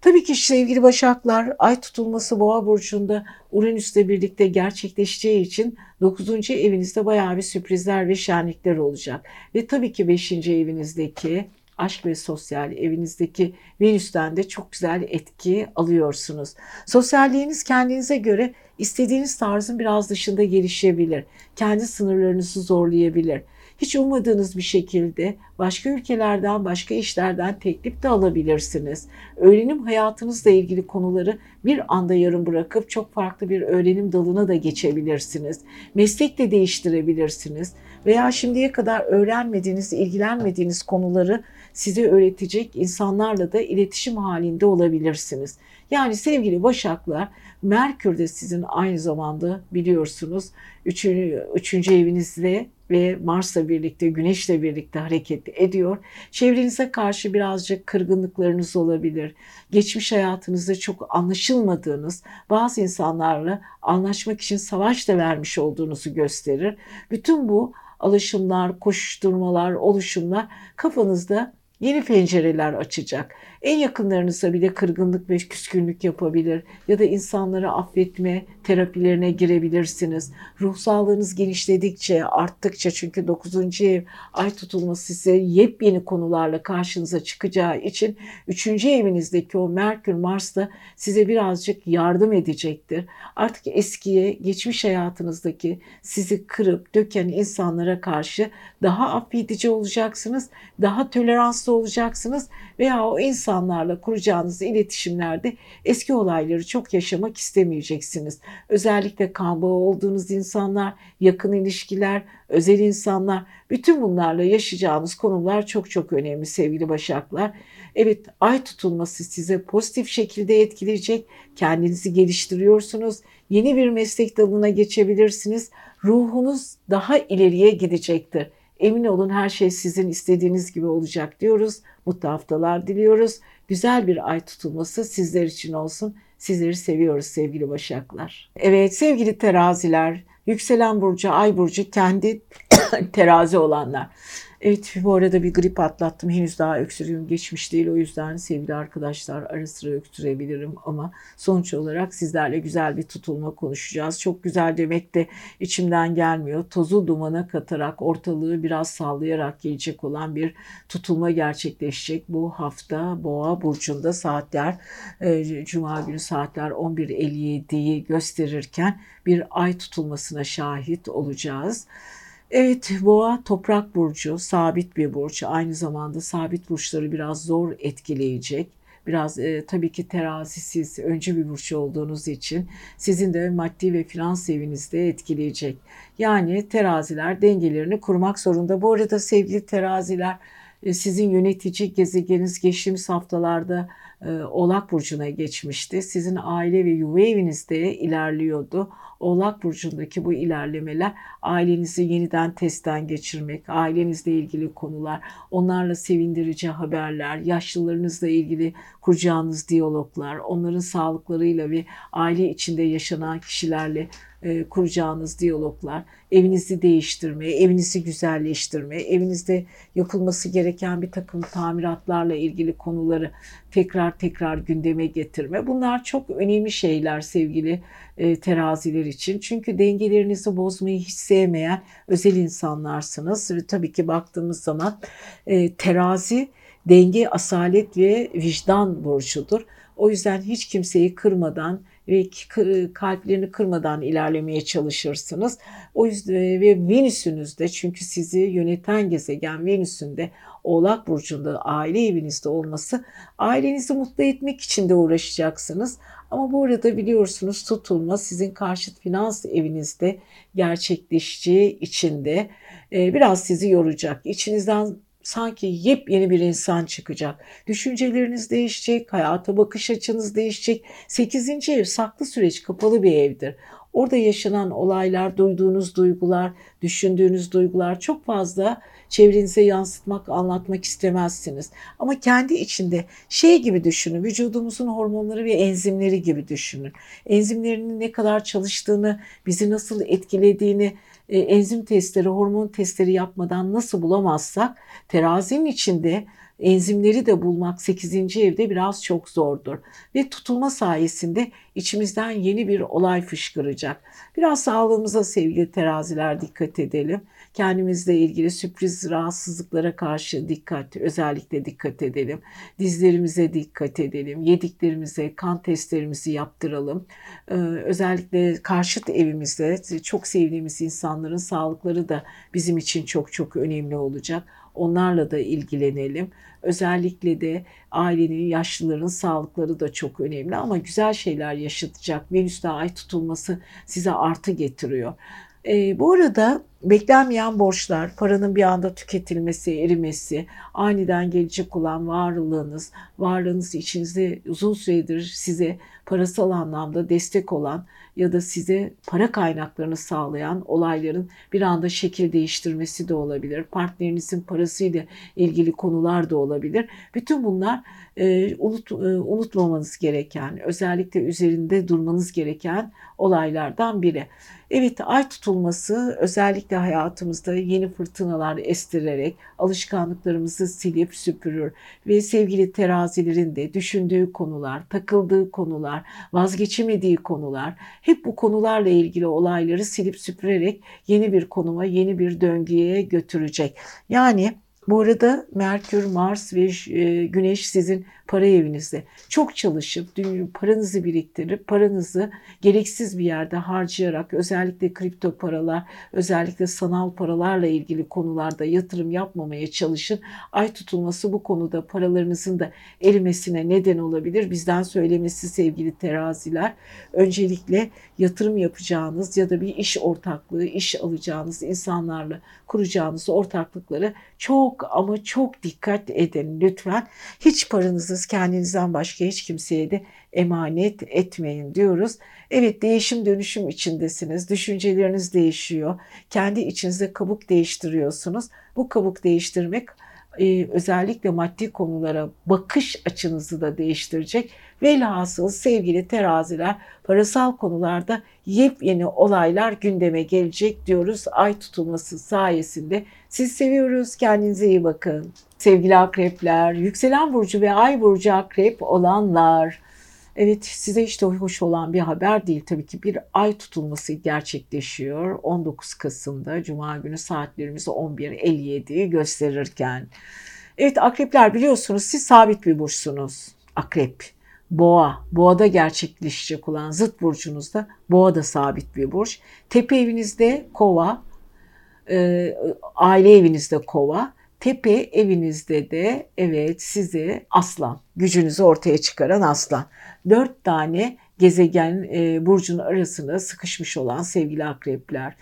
Tabii ki sevgili Başaklar ay tutulması Boğa burcunda Uranüs'le birlikte gerçekleşeceği için 9. evinizde bayağı bir sürprizler ve şenlikler olacak. Ve tabii ki 5. evinizdeki aşk ve sosyal evinizdeki Venüs'ten de çok güzel etki alıyorsunuz. Sosyalliğiniz kendinize göre istediğiniz tarzın biraz dışında gelişebilir. Kendi sınırlarınızı zorlayabilir hiç ummadığınız bir şekilde başka ülkelerden, başka işlerden teklif de alabilirsiniz. Öğrenim hayatınızla ilgili konuları bir anda yarım bırakıp çok farklı bir öğrenim dalına da geçebilirsiniz. Meslek de değiştirebilirsiniz veya şimdiye kadar öğrenmediğiniz, ilgilenmediğiniz konuları size öğretecek insanlarla da iletişim halinde olabilirsiniz. Yani sevgili Başaklar, Merkür de sizin aynı zamanda biliyorsunuz üçüncü, üçüncü evinizde ve Mars'la birlikte, Güneş'le birlikte hareket ediyor. Çevrenize karşı birazcık kırgınlıklarınız olabilir. Geçmiş hayatınızda çok anlaşılmadığınız bazı insanlarla anlaşmak için savaş da vermiş olduğunuzu gösterir. Bütün bu alışımlar, koşuşturmalar, oluşumlar kafanızda yeni pencereler açacak. En yakınlarınızda bile kırgınlık ve küskünlük yapabilir ya da insanları affetme terapilerine girebilirsiniz. Ruh sağlığınız genişledikçe, arttıkça çünkü 9. ev ay tutulması size yepyeni konularla karşınıza çıkacağı için 3. evinizdeki o Merkür Mars da size birazcık yardım edecektir. Artık eskiye, geçmiş hayatınızdaki sizi kırıp döken insanlara karşı daha affedici olacaksınız, daha toleranslı olacaksınız veya o insanlarla kuracağınız iletişimlerde eski olayları çok yaşamak istemeyeceksiniz. Özellikle kan bağı olduğunuz insanlar, yakın ilişkiler, özel insanlar, bütün bunlarla yaşayacağınız konular çok çok önemli sevgili Başaklar. Evet ay tutulması size pozitif şekilde etkileyecek. Kendinizi geliştiriyorsunuz. Yeni bir meslek dalına geçebilirsiniz. Ruhunuz daha ileriye gidecektir. Emin olun her şey sizin istediğiniz gibi olacak diyoruz. Mutlu haftalar diliyoruz. Güzel bir ay tutulması sizler için olsun. Sizleri seviyoruz sevgili Başaklar. Evet sevgili teraziler, yükselen burcu, ay burcu kendi *laughs* terazi olanlar. Evet bu arada bir grip atlattım. Henüz daha öksürüğüm geçmiş değil. O yüzden sevgili arkadaşlar ara sıra öksürebilirim ama sonuç olarak sizlerle güzel bir tutulma konuşacağız. Çok güzel demek de içimden gelmiyor. Tozu dumana katarak ortalığı biraz sallayarak gelecek olan bir tutulma gerçekleşecek. Bu hafta Boğa burcunda saatler e, Cuma günü saatler 11.57'yi gösterirken bir ay tutulmasına şahit olacağız. Evet boğa toprak burcu sabit bir burç aynı zamanda sabit burçları biraz zor etkileyecek. Biraz e, tabii ki terazisiz öncü bir burç olduğunuz için sizin de maddi ve finans evinizde etkileyecek. Yani teraziler dengelerini kurmak zorunda. Bu arada sevgili teraziler e, sizin yönetici gezegeniniz geçtiğimiz haftalarda Oğlak Burcu'na geçmişti. Sizin aile ve yuva evinizde ilerliyordu. Oğlak Burcu'ndaki bu ilerlemeler ailenizi yeniden testten geçirmek, ailenizle ilgili konular, onlarla sevindirici haberler, yaşlılarınızla ilgili kuracağınız diyaloglar, onların sağlıklarıyla ve aile içinde yaşanan kişilerle e, kuracağınız diyaloglar, evinizi değiştirme, evinizi güzelleştirme, evinizde yapılması gereken bir takım tamiratlarla ilgili konuları tekrar tekrar gündeme getirme. Bunlar çok önemli şeyler sevgili e, teraziler için. Çünkü dengelerinizi bozmayı hiç sevmeyen özel insanlarsınız. Ve tabii ki baktığımız zaman e, terazi denge, asalet ve vicdan burcudur. O yüzden hiç kimseyi kırmadan kalplerini kırmadan ilerlemeye çalışırsınız. O yüzden ve Venüs'ünüzde çünkü sizi yöneten gezegen Venüs'ün de Oğlak burcunda aile evinizde olması ailenizi mutlu etmek için de uğraşacaksınız. Ama bu arada biliyorsunuz tutulma sizin karşıt finans evinizde gerçekleşeceği için de e, biraz sizi yoracak. İçinizden sanki yepyeni bir insan çıkacak. Düşünceleriniz değişecek, hayata bakış açınız değişecek. 8. ev saklı süreç kapalı bir evdir. Orada yaşanan olaylar, duyduğunuz duygular, düşündüğünüz duygular çok fazla çevrenize yansıtmak, anlatmak istemezsiniz. Ama kendi içinde şey gibi düşünün, vücudumuzun hormonları ve enzimleri gibi düşünün. Enzimlerinin ne kadar çalıştığını, bizi nasıl etkilediğini, enzim testleri, hormon testleri yapmadan nasıl bulamazsak terazinin içinde enzimleri de bulmak 8. evde biraz çok zordur. Ve tutulma sayesinde içimizden yeni bir olay fışkıracak. Biraz sağlığımıza sevgili teraziler dikkat edelim. Kendimizle ilgili sürpriz rahatsızlıklara karşı dikkat, özellikle dikkat edelim. Dizlerimize dikkat edelim. Yediklerimize, kan testlerimizi yaptıralım. Ee, özellikle karşıt evimizde çok sevdiğimiz insanların sağlıkları da bizim için çok çok önemli olacak. Onlarla da ilgilenelim. Özellikle de ailenin, yaşlıların sağlıkları da çok önemli ama güzel şeyler yaşatacak. Venüs'te ay tutulması size artı getiriyor. E, bu arada beklenmeyen borçlar, paranın bir anda tüketilmesi, erimesi, aniden gelecek olan varlığınız, varlığınız içinizde uzun süredir size parasal anlamda destek olan ya da size para kaynaklarını sağlayan olayların bir anda şekil değiştirmesi de olabilir. Partnerinizin parasıyla ilgili konular da olabilir. Bütün bunlar e, unut, e, unutmamanız gereken, özellikle üzerinde durmanız gereken olaylardan biri. Evet ay tutulması özellikle hayatımızda yeni fırtınalar estirerek alışkanlıklarımızı silip süpürür ve sevgili terazilerin de düşündüğü konular, takıldığı konular, vazgeçemediği konular hep bu konularla ilgili olayları silip süpürerek yeni bir konuma, yeni bir döngüye götürecek. Yani bu arada Merkür, Mars ve e, Güneş sizin para evinizde. Çok çalışıp paranızı biriktirip paranızı gereksiz bir yerde harcayarak özellikle kripto paralar, özellikle sanal paralarla ilgili konularda yatırım yapmamaya çalışın. Ay tutulması bu konuda paralarınızın da erimesine neden olabilir. Bizden söylemesi sevgili teraziler. Öncelikle yatırım yapacağınız ya da bir iş ortaklığı, iş alacağınız insanlarla kuracağınız ortaklıkları çok ama çok dikkat edin lütfen. Hiç paranızı kendinizden başka hiç kimseye de emanet etmeyin diyoruz. Evet değişim dönüşüm içindesiniz. Düşünceleriniz değişiyor. Kendi içinizde kabuk değiştiriyorsunuz. Bu kabuk değiştirmek e, özellikle maddi konulara bakış açınızı da değiştirecek. Velhasıl sevgili teraziler parasal konularda yepyeni olaylar gündeme gelecek diyoruz. Ay tutulması sayesinde. Siz seviyoruz. Kendinize iyi bakın. Sevgili akrepler, yükselen burcu ve ay burcu akrep olanlar. Evet size işte hoş olan bir haber değil tabii ki bir ay tutulması gerçekleşiyor 19 Kasım'da Cuma günü saatlerimiz 11.57'yi gösterirken. Evet akrepler biliyorsunuz siz sabit bir burçsunuz. Akrep, boğa, boğada gerçekleşecek olan zıt burcunuzda boğa da sabit bir burç. Tepe evinizde kova, e, aile evinizde kova, Tepe evinizde de evet sizi aslan, gücünüzü ortaya çıkaran aslan. Dört tane gezegen e, burcun arasında sıkışmış olan sevgili akrepler.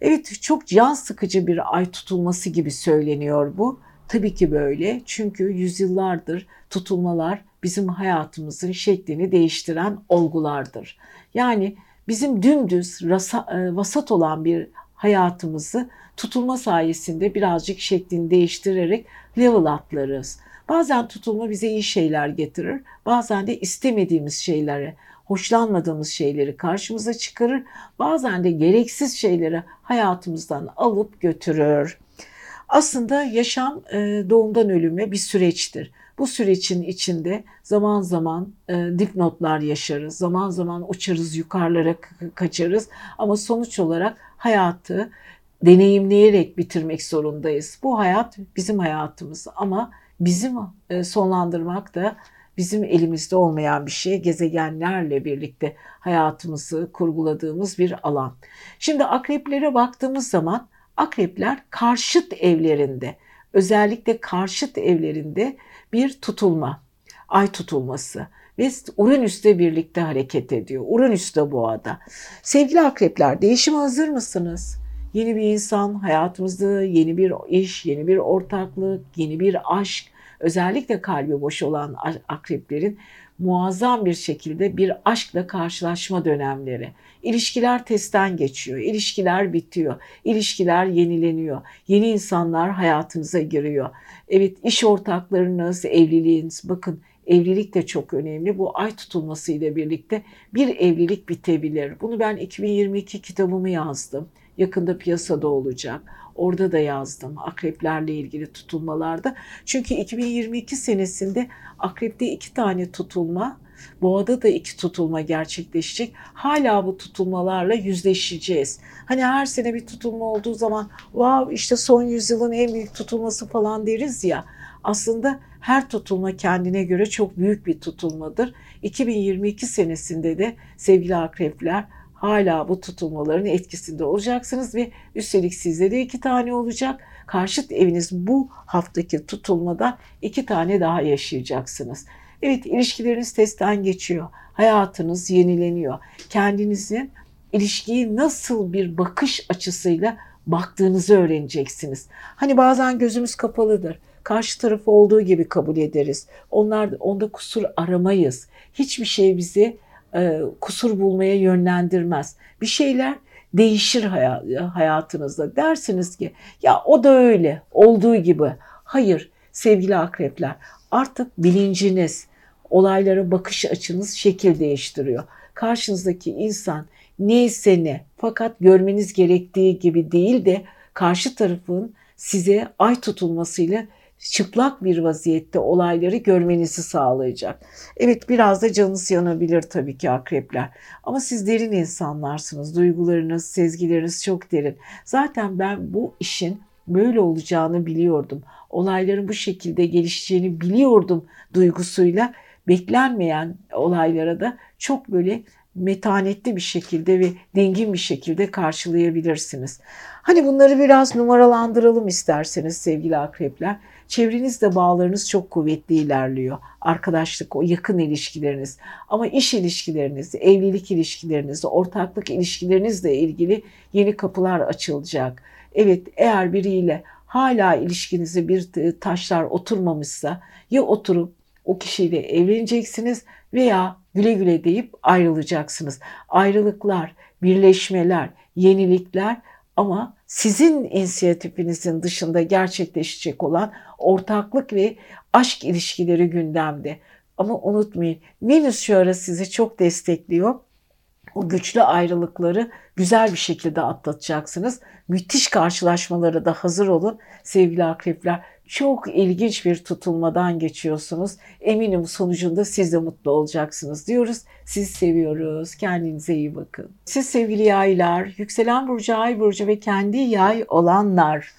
Evet çok can sıkıcı bir ay tutulması gibi söyleniyor bu. Tabii ki böyle çünkü yüzyıllardır tutulmalar bizim hayatımızın şeklini değiştiren olgulardır. Yani bizim dümdüz rasa, e, vasat olan bir hayatımızı tutulma sayesinde birazcık şeklini değiştirerek level atlarız. Bazen tutulma bize iyi şeyler getirir, bazen de istemediğimiz şeyleri, hoşlanmadığımız şeyleri karşımıza çıkarır, bazen de gereksiz şeyleri hayatımızdan alıp götürür. Aslında yaşam e, doğumdan ölüme bir süreçtir. Bu sürecin içinde zaman zaman e, dipnotlar yaşarız, zaman zaman uçarız, yukarılara kaçarız ama sonuç olarak hayatı deneyimleyerek bitirmek zorundayız. Bu hayat bizim hayatımız ama bizim e, sonlandırmak da bizim elimizde olmayan bir şey. Gezegenlerle birlikte hayatımızı kurguladığımız bir alan. Şimdi akreplere baktığımız zaman akrepler karşıt evlerinde, özellikle karşıt evlerinde bir tutulma, ay tutulması ve Uranüs'te birlikte hareket ediyor. Uranüs de boğada. Sevgili akrepler değişime hazır mısınız? Yeni bir insan hayatımızda yeni bir iş, yeni bir ortaklık, yeni bir aşk, özellikle kalbi boş olan akreplerin muazzam bir şekilde bir aşkla karşılaşma dönemleri. İlişkiler testten geçiyor, ilişkiler bitiyor, ilişkiler yenileniyor, yeni insanlar hayatınıza giriyor. Evet iş ortaklarınız, evliliğiniz bakın evlilik de çok önemli. Bu ay tutulması ile birlikte bir evlilik bitebilir. Bunu ben 2022 kitabımı yazdım yakında piyasada olacak. Orada da yazdım akreplerle ilgili tutulmalarda. Çünkü 2022 senesinde akrepte iki tane tutulma, boğada da iki tutulma gerçekleşecek. Hala bu tutulmalarla yüzleşeceğiz. Hani her sene bir tutulma olduğu zaman wow işte son yüzyılın en büyük tutulması falan deriz ya. Aslında her tutulma kendine göre çok büyük bir tutulmadır. 2022 senesinde de sevgili akrepler hala bu tutulmaların etkisinde olacaksınız ve üstelik sizde de iki tane olacak. Karşıt eviniz bu haftaki tutulmada iki tane daha yaşayacaksınız. Evet ilişkileriniz testten geçiyor. Hayatınız yenileniyor. Kendinizin ilişkiyi nasıl bir bakış açısıyla baktığınızı öğreneceksiniz. Hani bazen gözümüz kapalıdır. Karşı tarafı olduğu gibi kabul ederiz. Onlar onda kusur aramayız. Hiçbir şey bizi e, kusur bulmaya yönlendirmez. Bir şeyler değişir hayatınızda. Dersiniz ki ya o da öyle olduğu gibi. Hayır sevgili akrepler artık bilinciniz, olaylara bakış açınız şekil değiştiriyor. Karşınızdaki insan neyse ne fakat görmeniz gerektiği gibi değil de karşı tarafın size ay tutulmasıyla çıplak bir vaziyette olayları görmenizi sağlayacak. Evet biraz da canınız yanabilir tabii ki akrepler. Ama siz derin insanlarsınız. Duygularınız, sezgileriniz çok derin. Zaten ben bu işin böyle olacağını biliyordum. Olayların bu şekilde gelişeceğini biliyordum duygusuyla beklenmeyen olaylara da çok böyle metanetli bir şekilde ve dingin bir şekilde karşılayabilirsiniz. Hani bunları biraz numaralandıralım isterseniz sevgili akrepler. Çevrenizde bağlarınız çok kuvvetli ilerliyor. Arkadaşlık, o yakın ilişkileriniz. Ama iş ilişkileriniz, evlilik ilişkileriniz, ortaklık ilişkilerinizle ilgili yeni kapılar açılacak. Evet eğer biriyle hala ilişkinize bir taşlar oturmamışsa ya oturup o kişiyle evleneceksiniz veya güle güle deyip ayrılacaksınız. Ayrılıklar, birleşmeler, yenilikler ama sizin inisiyatifinizin dışında gerçekleşecek olan ortaklık ve aşk ilişkileri gündemde. Ama unutmayın Venüs şu ara sizi çok destekliyor. O güçlü ayrılıkları güzel bir şekilde atlatacaksınız. Müthiş karşılaşmalara da hazır olun sevgili akrepler. Çok ilginç bir tutulmadan geçiyorsunuz. Eminim sonucunda siz de mutlu olacaksınız diyoruz. Sizi seviyoruz. Kendinize iyi bakın. Siz sevgili yaylar, yükselen burcu, ay burcu ve kendi yay olanlar.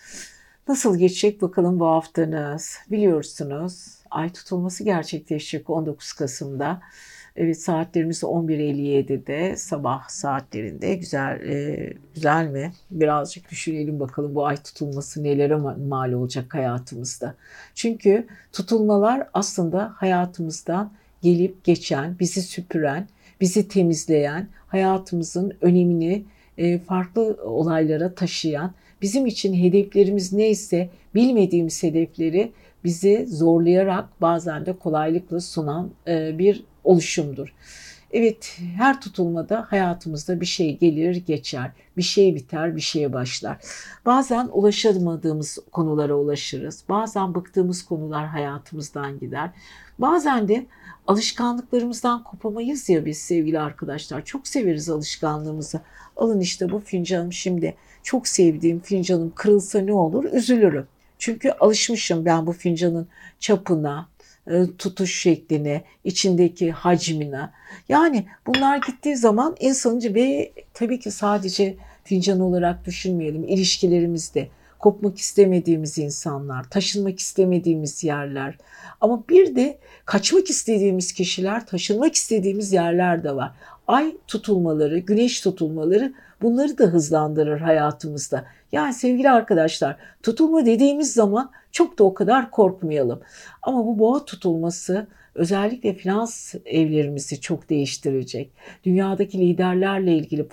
Nasıl geçecek bakalım bu haftanız? Biliyorsunuz ay tutulması gerçekleşecek 19 Kasım'da. Evet saatlerimiz 11.57'de sabah saatlerinde güzel e, güzel mi? Birazcık düşünelim bakalım bu ay tutulması nelere mal olacak hayatımızda. Çünkü tutulmalar aslında hayatımızdan gelip geçen, bizi süpüren, bizi temizleyen, hayatımızın önemini e, farklı olaylara taşıyan, bizim için hedeflerimiz neyse bilmediğimiz hedefleri bizi zorlayarak bazen de kolaylıkla sunan e, bir oluşumdur. Evet her tutulmada hayatımızda bir şey gelir geçer, bir şey biter bir şeye başlar. Bazen ulaşamadığımız konulara ulaşırız, bazen bıktığımız konular hayatımızdan gider. Bazen de alışkanlıklarımızdan kopamayız ya biz sevgili arkadaşlar. Çok severiz alışkanlığımızı. Alın işte bu fincanım şimdi çok sevdiğim fincanım kırılsa ne olur üzülürüm. Çünkü alışmışım ben bu fincanın çapına, tutuş şekline, içindeki hacmine. Yani bunlar gittiği zaman insancı ve tabii ki sadece fincan olarak düşünmeyelim. ilişkilerimizde kopmak istemediğimiz insanlar, taşınmak istemediğimiz yerler. Ama bir de kaçmak istediğimiz kişiler, taşınmak istediğimiz yerler de var. Ay tutulmaları, güneş tutulmaları bunları da hızlandırır hayatımızda. Yani sevgili arkadaşlar tutulma dediğimiz zaman çok da o kadar korkmayalım. Ama bu boğa tutulması özellikle finans evlerimizi çok değiştirecek. Dünyadaki liderlerle ilgili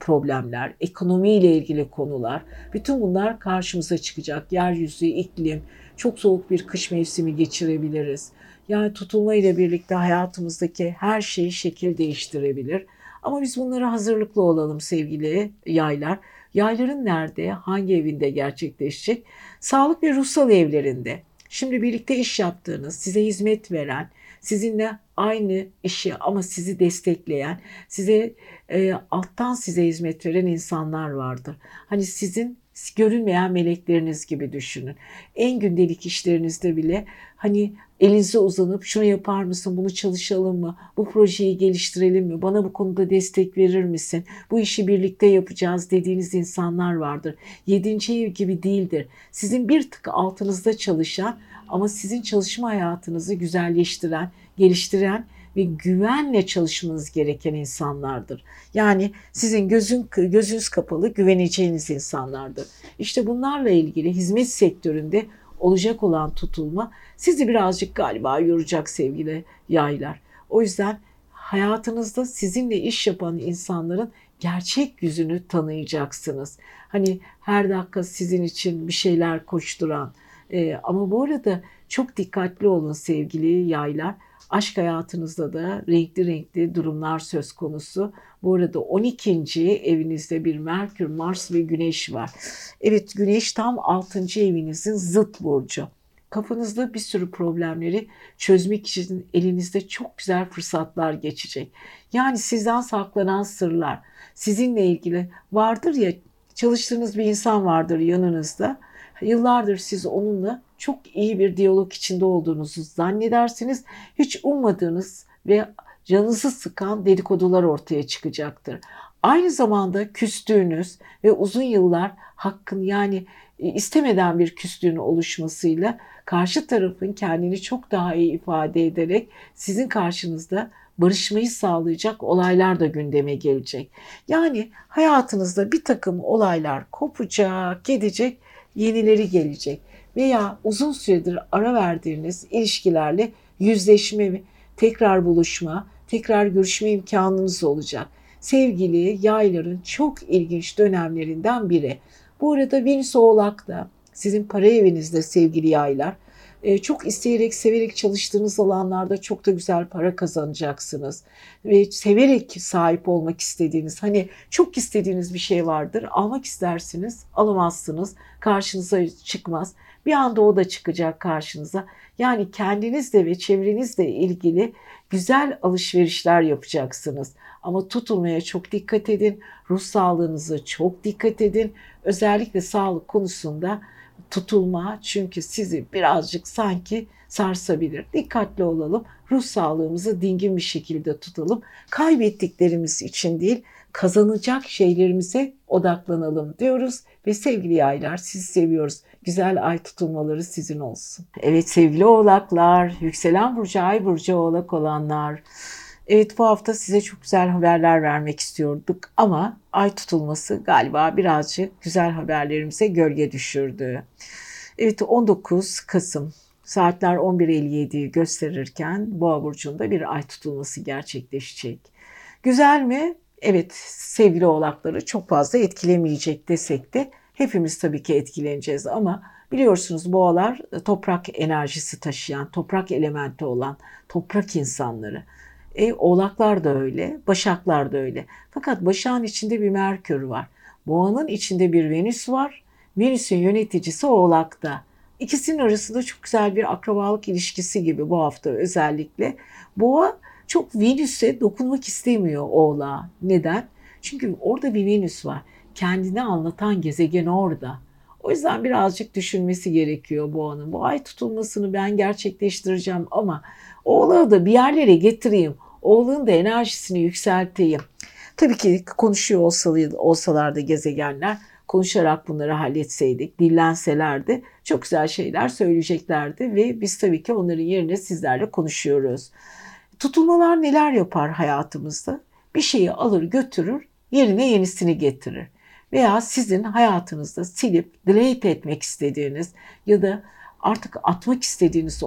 problemler, ekonomiyle ilgili konular, bütün bunlar karşımıza çıkacak. Yeryüzü, iklim, çok soğuk bir kış mevsimi geçirebiliriz. Yani tutulma ile birlikte hayatımızdaki her şeyi şekil değiştirebilir. Ama biz bunlara hazırlıklı olalım sevgili yaylar. Yayların nerede, hangi evinde gerçekleşecek? Sağlık ve ruhsal evlerinde. Şimdi birlikte iş yaptığınız, size hizmet veren, sizinle aynı işi ama sizi destekleyen, size e, alttan size hizmet veren insanlar vardır. Hani sizin görünmeyen melekleriniz gibi düşünün. En gündelik işlerinizde bile hani elinize uzanıp şunu yapar mısın, bunu çalışalım mı, bu projeyi geliştirelim mi, bana bu konuda destek verir misin, bu işi birlikte yapacağız dediğiniz insanlar vardır. Yedinci ev gibi değildir. Sizin bir tık altınızda çalışan ama sizin çalışma hayatınızı güzelleştiren, geliştiren ve güvenle çalışmanız gereken insanlardır. Yani sizin gözün gözünüz kapalı güveneceğiniz insanlardır. İşte bunlarla ilgili hizmet sektöründe olacak olan tutulma sizi birazcık galiba yoracak sevgili yaylar. O yüzden hayatınızda sizinle iş yapan insanların gerçek yüzünü tanıyacaksınız. Hani her dakika sizin için bir şeyler koşturan e, ama bu arada çok dikkatli olun sevgili yaylar. Aşk hayatınızda da renkli renkli durumlar söz konusu. Bu arada 12. evinizde bir Merkür, Mars ve Güneş var. Evet Güneş tam 6. evinizin zıt burcu. Kafanızda bir sürü problemleri çözmek için elinizde çok güzel fırsatlar geçecek. Yani sizden saklanan sırlar, sizinle ilgili vardır ya çalıştığınız bir insan vardır yanınızda. Yıllardır siz onunla çok iyi bir diyalog içinde olduğunuzu zannedersiniz. Hiç ummadığınız ve canınızı sıkan dedikodular ortaya çıkacaktır. Aynı zamanda küstüğünüz ve uzun yıllar hakkın yani e, istemeden bir küslüğün oluşmasıyla karşı tarafın kendini çok daha iyi ifade ederek sizin karşınızda barışmayı sağlayacak olaylar da gündeme gelecek. Yani hayatınızda bir takım olaylar kopacak, gidecek, yenileri gelecek veya uzun süredir ara verdiğiniz ilişkilerle yüzleşme, tekrar buluşma, tekrar görüşme imkanınız olacak. Sevgili yayların çok ilginç dönemlerinden biri. Bu arada Venüs Oğlak da sizin para evinizde sevgili yaylar. E, çok isteyerek, severek çalıştığınız alanlarda çok da güzel para kazanacaksınız. Ve severek sahip olmak istediğiniz, hani çok istediğiniz bir şey vardır. Almak istersiniz, alamazsınız. Karşınıza çıkmaz. Bir anda o da çıkacak karşınıza. Yani kendinizle ve çevrenizle ilgili güzel alışverişler yapacaksınız. Ama tutulmaya çok dikkat edin. Ruh sağlığınıza çok dikkat edin. Özellikle sağlık konusunda tutulma çünkü sizi birazcık sanki sarsabilir. Dikkatli olalım. Ruh sağlığımızı dingin bir şekilde tutalım. Kaybettiklerimiz için değil, kazanacak şeylerimize odaklanalım diyoruz ve sevgili yaylar sizi seviyoruz. Güzel ay tutulmaları sizin olsun. Evet sevgili oğlaklar, yükselen burcu ay burcu oğlak olanlar. Evet bu hafta size çok güzel haberler vermek istiyorduk ama ay tutulması galiba birazcık güzel haberlerimize gölge düşürdü. Evet 19 Kasım saatler 11.57'yi gösterirken Boğa burcunda bir ay tutulması gerçekleşecek. Güzel mi? Evet sevgili oğlakları çok fazla etkilemeyecek desek de hepimiz tabii ki etkileneceğiz ama biliyorsunuz boğalar toprak enerjisi taşıyan, toprak elementi olan toprak insanları. E, oğlaklar da öyle, başaklar da öyle. Fakat başağın içinde bir Merkür var. Boğanın içinde bir Venüs var. Venüs'ün yöneticisi oğlakta. İkisinin arasında çok güzel bir akrabalık ilişkisi gibi bu hafta özellikle. Boğa çok Venüs'e dokunmak istemiyor oğlağa. Neden? Çünkü orada bir Venüs var. Kendini anlatan gezegen orada. O yüzden birazcık düşünmesi gerekiyor boğanın. Bu ay tutulmasını ben gerçekleştireceğim ama oğlağı da bir yerlere getireyim. Oğlunun da enerjisini yükselteyim. Tabii ki konuşuyor olsalardı, olsalardı gezegenler konuşarak bunları halletseydik, dillenselerdi çok güzel şeyler söyleyeceklerdi ve biz tabii ki onların yerine sizlerle konuşuyoruz. Tutulmalar neler yapar hayatımızda? Bir şeyi alır götürür, yerine yenisini getirir. Veya sizin hayatınızda silip delete etmek istediğiniz ya da artık atmak istediğiniz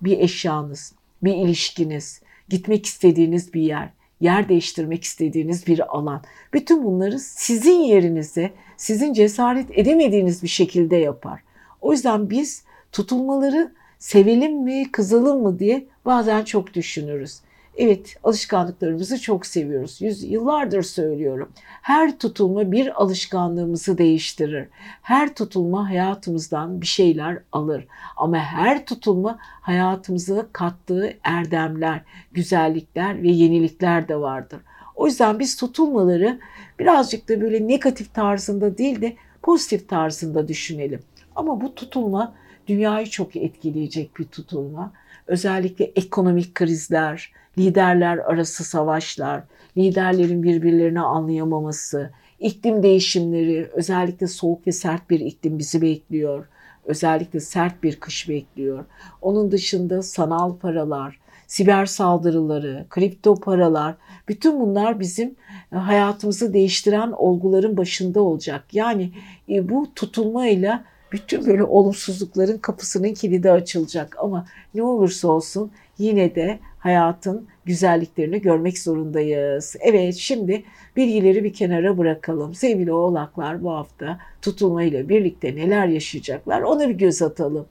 bir eşyanız, bir ilişkiniz, gitmek istediğiniz bir yer, yer değiştirmek istediğiniz bir alan. Bütün bunları sizin yerinize, sizin cesaret edemediğiniz bir şekilde yapar. O yüzden biz tutulmaları sevelim mi, kızalım mı diye bazen çok düşünürüz. Evet, alışkanlıklarımızı çok seviyoruz. Yüz, yıllardır söylüyorum. Her tutulma bir alışkanlığımızı değiştirir. Her tutulma hayatımızdan bir şeyler alır. Ama her tutulma hayatımıza kattığı erdemler, güzellikler ve yenilikler de vardır. O yüzden biz tutulmaları birazcık da böyle negatif tarzında değil de pozitif tarzında düşünelim. Ama bu tutulma dünyayı çok etkileyecek bir tutulma. Özellikle ekonomik krizler, liderler arası savaşlar, liderlerin birbirlerini anlayamaması, iklim değişimleri, özellikle soğuk ve sert bir iklim bizi bekliyor. Özellikle sert bir kış bekliyor. Onun dışında sanal paralar, siber saldırıları, kripto paralar, bütün bunlar bizim e, hayatımızı değiştiren olguların başında olacak. Yani e, bu tutulmayla bütün böyle olumsuzlukların kapısının kilidi açılacak ama ne olursa olsun yine de hayatın güzelliklerini görmek zorundayız. Evet şimdi bilgileri bir kenara bırakalım. Sevgili oğlaklar bu hafta tutulma ile birlikte neler yaşayacaklar ona bir göz atalım.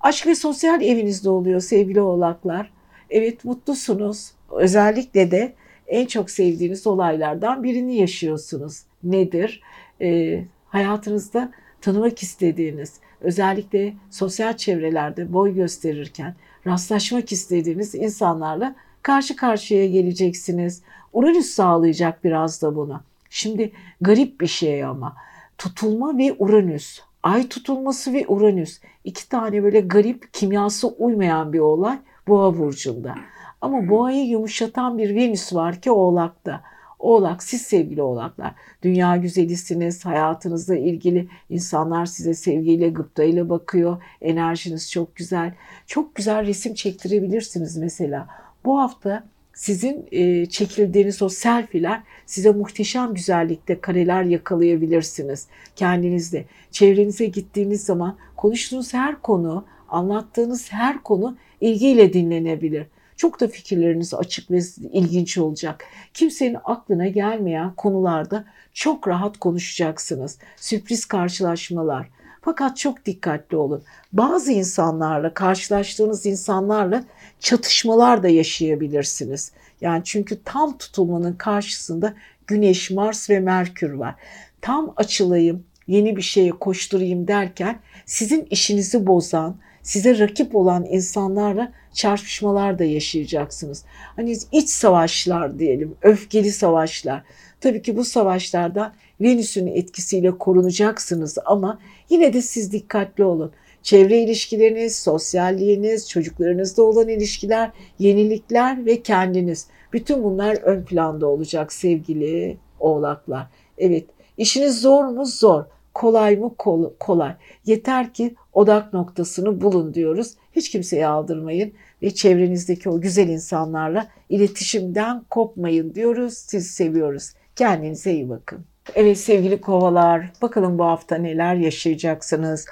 Aşk ve sosyal evinizde oluyor sevgili oğlaklar. Evet mutlusunuz. Özellikle de en çok sevdiğiniz olaylardan birini yaşıyorsunuz. Nedir? Ee, hayatınızda tanımak istediğiniz, özellikle sosyal çevrelerde boy gösterirken rastlaşmak istediğiniz insanlarla karşı karşıya geleceksiniz. Uranüs sağlayacak biraz da bunu. Şimdi garip bir şey ama tutulma ve Uranüs, ay tutulması ve Uranüs iki tane böyle garip kimyası uymayan bir olay Boğa burcunda. Ama boğayı yumuşatan bir Venüs var ki Oğlak'ta. Oğlak siz sevgili oğlaklar dünya güzelisiniz hayatınızla ilgili insanlar size sevgiyle gıptayla bakıyor enerjiniz çok güzel çok güzel resim çektirebilirsiniz mesela bu hafta sizin e, çekildiğiniz o selfiler size muhteşem güzellikte kareler yakalayabilirsiniz kendinizde. Çevrenize gittiğiniz zaman konuştuğunuz her konu, anlattığınız her konu ilgiyle dinlenebilir. Çok da fikirleriniz açık ve ilginç olacak. Kimsenin aklına gelmeyen konularda çok rahat konuşacaksınız. Sürpriz karşılaşmalar. Fakat çok dikkatli olun. Bazı insanlarla, karşılaştığınız insanlarla çatışmalar da yaşayabilirsiniz. Yani çünkü tam tutulmanın karşısında Güneş, Mars ve Merkür var. Tam açılayım, yeni bir şeye koşturayım derken sizin işinizi bozan, size rakip olan insanlarla çarpışmalar da yaşayacaksınız. Hani iç savaşlar diyelim, öfkeli savaşlar. Tabii ki bu savaşlarda Venüs'ün etkisiyle korunacaksınız ama yine de siz dikkatli olun. Çevre ilişkileriniz, sosyalliğiniz, çocuklarınızla olan ilişkiler, yenilikler ve kendiniz. Bütün bunlar ön planda olacak sevgili oğlaklar. Evet, işiniz zor mu? Zor. Kolay mı? kolay. Yeter ki odak noktasını bulun diyoruz. Hiç kimseye aldırmayın ve çevrenizdeki o güzel insanlarla iletişimden kopmayın diyoruz. Sizi seviyoruz. Kendinize iyi bakın. Evet sevgili kovalar, bakalım bu hafta neler yaşayacaksınız.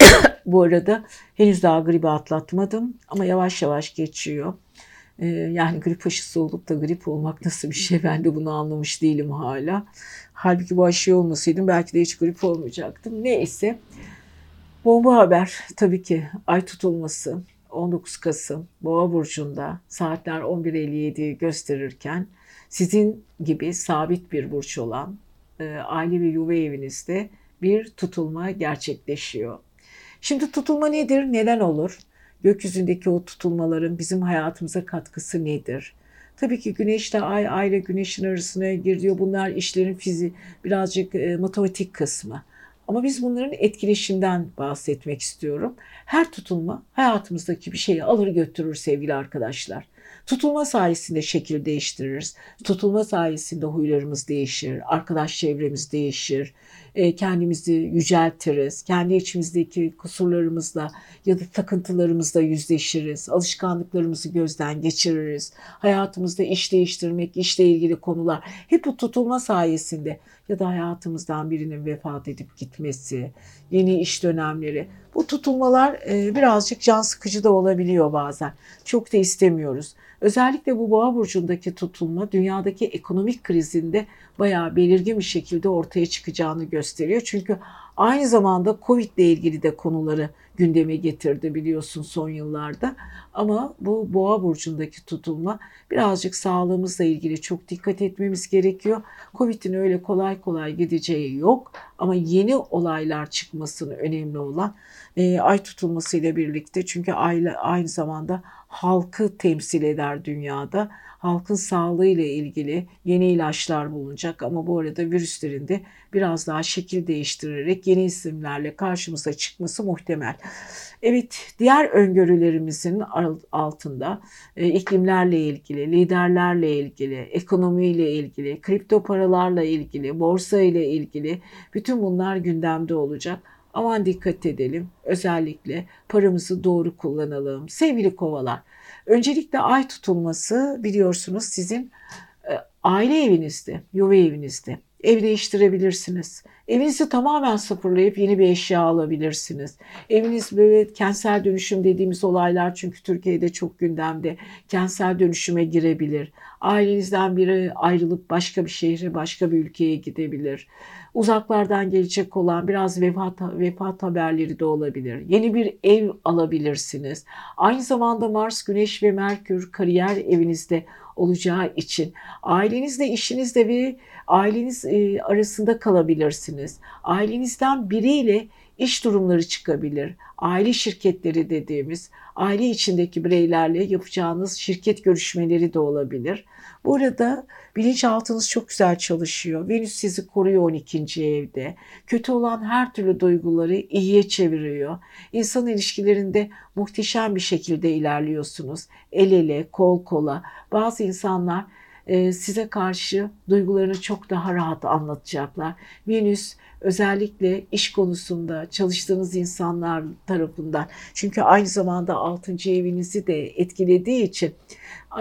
*coughs* bu arada henüz daha gribi atlatmadım ama yavaş yavaş geçiyor. Ee, yani grip aşısı olup da grip olmak nasıl bir şey ben de bunu anlamış değilim hala. Halbuki bu aşı olmasaydım belki de hiç grip olmayacaktım. Neyse. Bomba haber tabii ki ay tutulması 19 Kasım Boğa burcunda saatler 11.57'yi gösterirken sizin gibi sabit bir burç olan e, aile ve yuva evinizde bir tutulma gerçekleşiyor. Şimdi tutulma nedir? Neden olur? Gökyüzündeki o tutulmaların bizim hayatımıza katkısı nedir? Tabii ki güneşle ay, ay ile güneşin arasına giriyor. Bunlar işlerin fizi birazcık e, matematik kısmı. Ama biz bunların etkileşimden bahsetmek istiyorum. Her tutulma hayatımızdaki bir şeyi alır götürür sevgili arkadaşlar. Tutulma sayesinde şekil değiştiririz. Tutulma sayesinde huylarımız değişir, arkadaş çevremiz değişir, e, kendimizi yüceltiriz, kendi içimizdeki kusurlarımızla ya da takıntılarımızla yüzleşiriz, alışkanlıklarımızı gözden geçiririz. Hayatımızda iş değiştirmek, işle ilgili konular hep bu tutulma sayesinde ya da hayatımızdan birinin vefat edip gitmesi, yeni iş dönemleri. Bu tutulmalar e, birazcık can sıkıcı da olabiliyor bazen. Çok da istemiyoruz. Özellikle bu boğa burcundaki tutulma dünyadaki ekonomik krizinde bayağı belirgin bir şekilde ortaya çıkacağını gösteriyor. Çünkü aynı zamanda Covid ile ilgili de konuları gündeme getirdi biliyorsun son yıllarda. Ama bu boğa burcundaki tutulma birazcık sağlığımızla ilgili çok dikkat etmemiz gerekiyor. Covid'in öyle kolay kolay gideceği yok ama yeni olaylar çıkmasını önemli olan e, ay tutulmasıyla birlikte çünkü ay, aynı zamanda halkı temsil eder dünyada. Halkın sağlığı ile ilgili yeni ilaçlar bulunacak ama bu arada virüslerin de biraz daha şekil değiştirerek yeni isimlerle karşımıza çıkması muhtemel. Evet, diğer öngörülerimizin altında e, iklimlerle ilgili, liderlerle ilgili, ekonomiyle ilgili, kripto paralarla ilgili, borsa ile ilgili bütün bunlar gündemde olacak. Aman dikkat edelim. Özellikle paramızı doğru kullanalım. Sevgili kovalar, öncelikle ay tutulması biliyorsunuz sizin e, aile evinizde, yuva evinizde. Ev değiştirebilirsiniz. Evinizi tamamen sıfırlayıp yeni bir eşya alabilirsiniz. Eviniz böyle kentsel dönüşüm dediğimiz olaylar çünkü Türkiye'de çok gündemde. Kentsel dönüşüme girebilir. Ailenizden biri ayrılıp başka bir şehre, başka bir ülkeye gidebilir. Uzaklardan gelecek olan biraz vefat, vefat haberleri de olabilir. Yeni bir ev alabilirsiniz. Aynı zamanda Mars, Güneş ve Merkür kariyer evinizde olacağı için ailenizle, işinizde ve aileniz e, arasında kalabilirsiniz. Ailenizden biriyle iş durumları çıkabilir. Aile şirketleri dediğimiz aile içindeki bireylerle yapacağınız şirket görüşmeleri de olabilir. Burada bilinçaltınız çok güzel çalışıyor. Venüs sizi koruyor 12. evde. Kötü olan her türlü duyguları iyiye çeviriyor. İnsan ilişkilerinde muhteşem bir şekilde ilerliyorsunuz. El ele, kol kola. Bazı insanlar e, size karşı duygularını çok daha rahat anlatacaklar. Venüs özellikle iş konusunda çalıştığınız insanlar tarafından çünkü aynı zamanda 6. evinizi de etkilediği için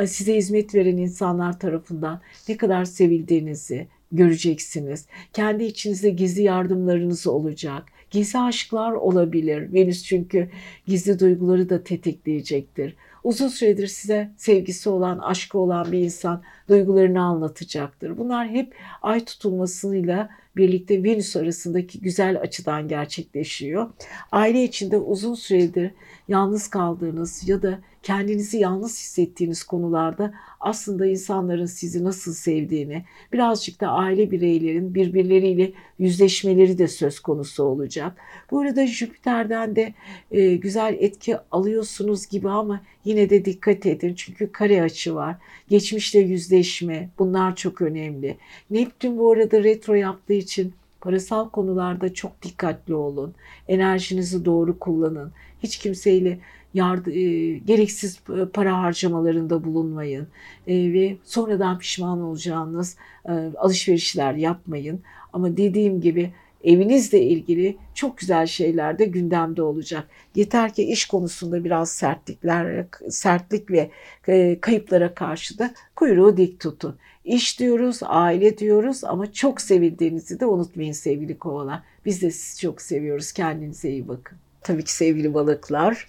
size hizmet veren insanlar tarafından ne kadar sevildiğinizi göreceksiniz. Kendi içinizde gizli yardımlarınız olacak. Gizli aşklar olabilir. Venüs çünkü gizli duyguları da tetikleyecektir. Uzun süredir size sevgisi olan, aşkı olan bir insan duygularını anlatacaktır. Bunlar hep ay tutulmasıyla birlikte Venüs arasındaki güzel açıdan gerçekleşiyor. Aile içinde uzun süredir yalnız kaldığınız ya da kendinizi yalnız hissettiğiniz konularda aslında insanların sizi nasıl sevdiğini, birazcık da aile bireylerin birbirleriyle yüzleşmeleri de söz konusu olacak. Bu arada Jüpiter'den de e, güzel etki alıyorsunuz gibi ama yine de dikkat edin çünkü kare açı var. Geçmişle yüzleşme bunlar çok önemli. Neptün bu arada retro yaptığı için parasal konularda çok dikkatli olun. Enerjinizi doğru kullanın. Hiç kimseyle yardı, e, gereksiz para harcamalarında bulunmayın e, ve sonradan pişman olacağınız e, alışverişler yapmayın. Ama dediğim gibi evinizle ilgili çok güzel şeyler de gündemde olacak. Yeter ki iş konusunda biraz sertlikler, sertlik ve e, kayıplara karşı da kuyruğu dik tutun. İş diyoruz, aile diyoruz ama çok sevildiğinizi de unutmayın sevgili kovalar. Biz de sizi çok seviyoruz. Kendinize iyi bakın. Tabii ki sevgili balıklar.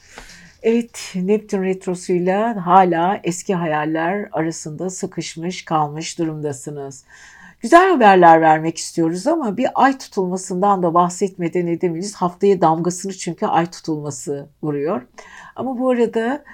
Evet, Neptün retrosuyla hala eski hayaller arasında sıkışmış kalmış durumdasınız. Güzel haberler vermek istiyoruz ama bir ay tutulmasından da bahsetmeden edemeyiz. Haftaya damgasını çünkü ay tutulması vuruyor. Ama bu arada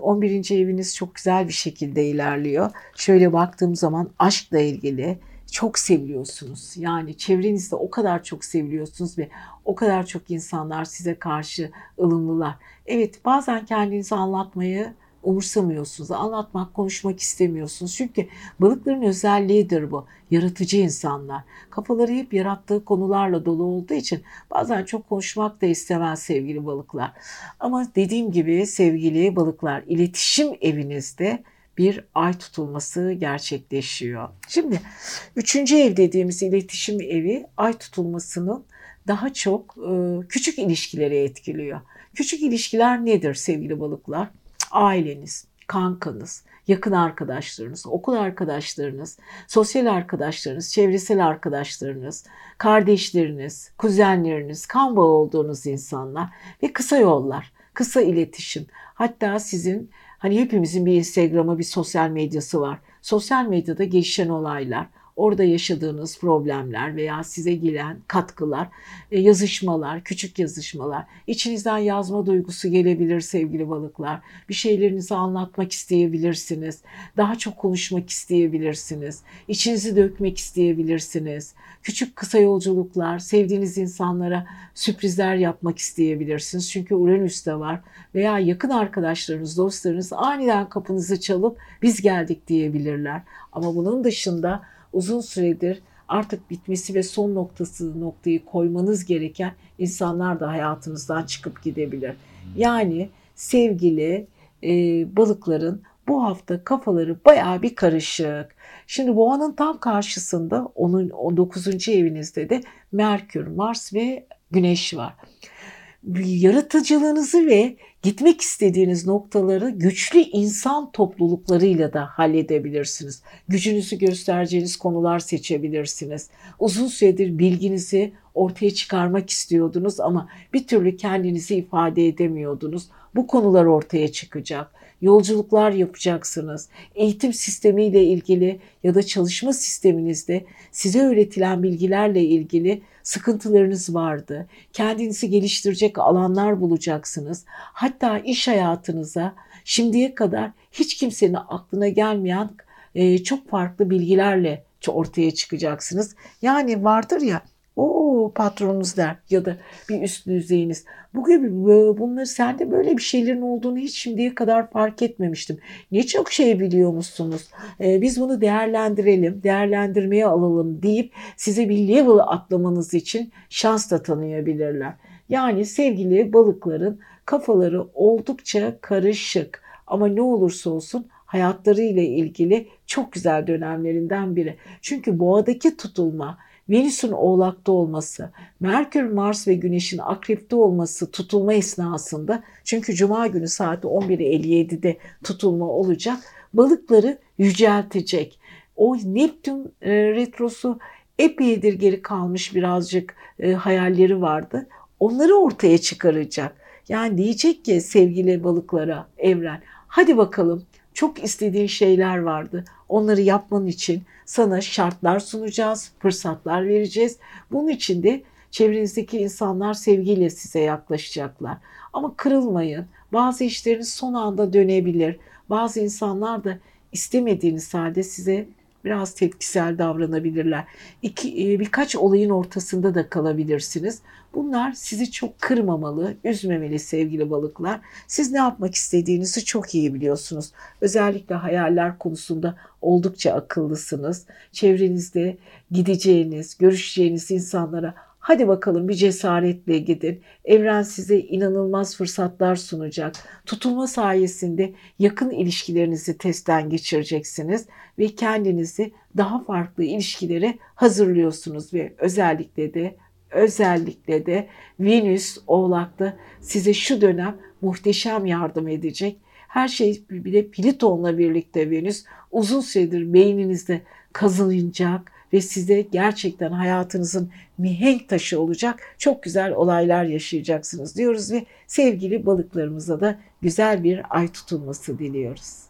11. E, eviniz çok güzel bir şekilde ilerliyor. Şöyle baktığım zaman aşkla ilgili çok seviliyorsunuz. Yani çevrenizde o kadar çok seviliyorsunuz ve o kadar çok insanlar size karşı ılımlılar. Evet bazen kendinizi anlatmayı umursamıyorsunuz. Anlatmak, konuşmak istemiyorsunuz. Çünkü balıkların özelliğidir bu. Yaratıcı insanlar. Kafaları hep yarattığı konularla dolu olduğu için bazen çok konuşmak da istemez sevgili balıklar. Ama dediğim gibi sevgili balıklar iletişim evinizde bir ay tutulması gerçekleşiyor. Şimdi üçüncü ev dediğimiz iletişim evi ay tutulmasının daha çok e, küçük ilişkileri etkiliyor. Küçük ilişkiler nedir sevgili balıklar? Aileniz, kankanız, yakın arkadaşlarınız, okul arkadaşlarınız, sosyal arkadaşlarınız, çevresel arkadaşlarınız, kardeşleriniz, kuzenleriniz, kan bağı olduğunuz insanlar ve kısa yollar, kısa iletişim. Hatta sizin hani hepimizin bir Instagram'ı, bir sosyal medyası var. Sosyal medyada gelişen olaylar, orada yaşadığınız problemler veya size gelen katkılar, e, yazışmalar, küçük yazışmalar, içinizden yazma duygusu gelebilir sevgili balıklar. Bir şeylerinizi anlatmak isteyebilirsiniz. Daha çok konuşmak isteyebilirsiniz. İçinizi dökmek isteyebilirsiniz. Küçük kısa yolculuklar, sevdiğiniz insanlara sürprizler yapmak isteyebilirsiniz. Çünkü Uranüs de var. Veya yakın arkadaşlarınız, dostlarınız aniden kapınızı çalıp biz geldik diyebilirler. Ama bunun dışında uzun süredir artık bitmesi ve son noktası noktayı koymanız gereken insanlar da hayatınızdan çıkıp gidebilir. Yani sevgili e, balıkların bu hafta kafaları baya bir karışık. Şimdi boğanın tam karşısında onun 19. evinizde de Merkür, Mars ve Güneş var. Yaratıcılığınızı ve gitmek istediğiniz noktaları güçlü insan topluluklarıyla da halledebilirsiniz. Gücünüzü göstereceğiniz konular seçebilirsiniz. Uzun süredir bilginizi ortaya çıkarmak istiyordunuz ama bir türlü kendinizi ifade edemiyordunuz. Bu konular ortaya çıkacak. Yolculuklar yapacaksınız. Eğitim sistemiyle ilgili ya da çalışma sisteminizde size öğretilen bilgilerle ilgili sıkıntılarınız vardı. Kendinizi geliştirecek alanlar bulacaksınız. Hatta iş hayatınıza şimdiye kadar hiç kimsenin aklına gelmeyen e, çok farklı bilgilerle ortaya çıkacaksınız. Yani vardır ya o patronunuz der ya da bir üst düzeyiniz. Bu gibi bunları sende böyle bir şeylerin olduğunu hiç şimdiye kadar fark etmemiştim. Ne çok şey biliyormuşsunuz. Ee, biz bunu değerlendirelim, değerlendirmeye alalım deyip size bir level atlamanız için şans da tanıyabilirler. Yani sevgili balıkların kafaları oldukça karışık ama ne olursa olsun hayatları ile ilgili çok güzel dönemlerinden biri. Çünkü boğadaki tutulma Venüs'ün oğlakta olması, Merkür, Mars ve Güneş'in akrepte olması tutulma esnasında çünkü Cuma günü saat 11.57'de tutulma olacak. Balıkları yüceltecek. O Neptün e, retrosu epeydir geri kalmış birazcık e, hayalleri vardı. Onları ortaya çıkaracak. Yani diyecek ki sevgili balıklara evren hadi bakalım çok istediğin şeyler vardı. Onları yapman için sana şartlar sunacağız, fırsatlar vereceğiz. Bunun için de çevrenizdeki insanlar sevgiyle size yaklaşacaklar. Ama kırılmayın. Bazı işleriniz son anda dönebilir. Bazı insanlar da istemediğiniz halde size biraz tepkisel davranabilirler. İki, e, birkaç olayın ortasında da kalabilirsiniz. Bunlar sizi çok kırmamalı, üzmemeli sevgili balıklar. Siz ne yapmak istediğinizi çok iyi biliyorsunuz. Özellikle hayaller konusunda oldukça akıllısınız. Çevrenizde gideceğiniz, görüşeceğiniz insanlara Hadi bakalım bir cesaretle gidin. Evren size inanılmaz fırsatlar sunacak. Tutulma sayesinde yakın ilişkilerinizi testten geçireceksiniz ve kendinizi daha farklı ilişkilere hazırlıyorsunuz ve özellikle de özellikle de Venüs Oğlak'ta size şu dönem muhteşem yardım edecek. Her şey bir de Plüton'la birlikte Venüs uzun süredir beyninizde kazınacak ve size gerçekten hayatınızın mihenk taşı olacak çok güzel olaylar yaşayacaksınız diyoruz ve sevgili balıklarımıza da güzel bir ay tutulması diliyoruz.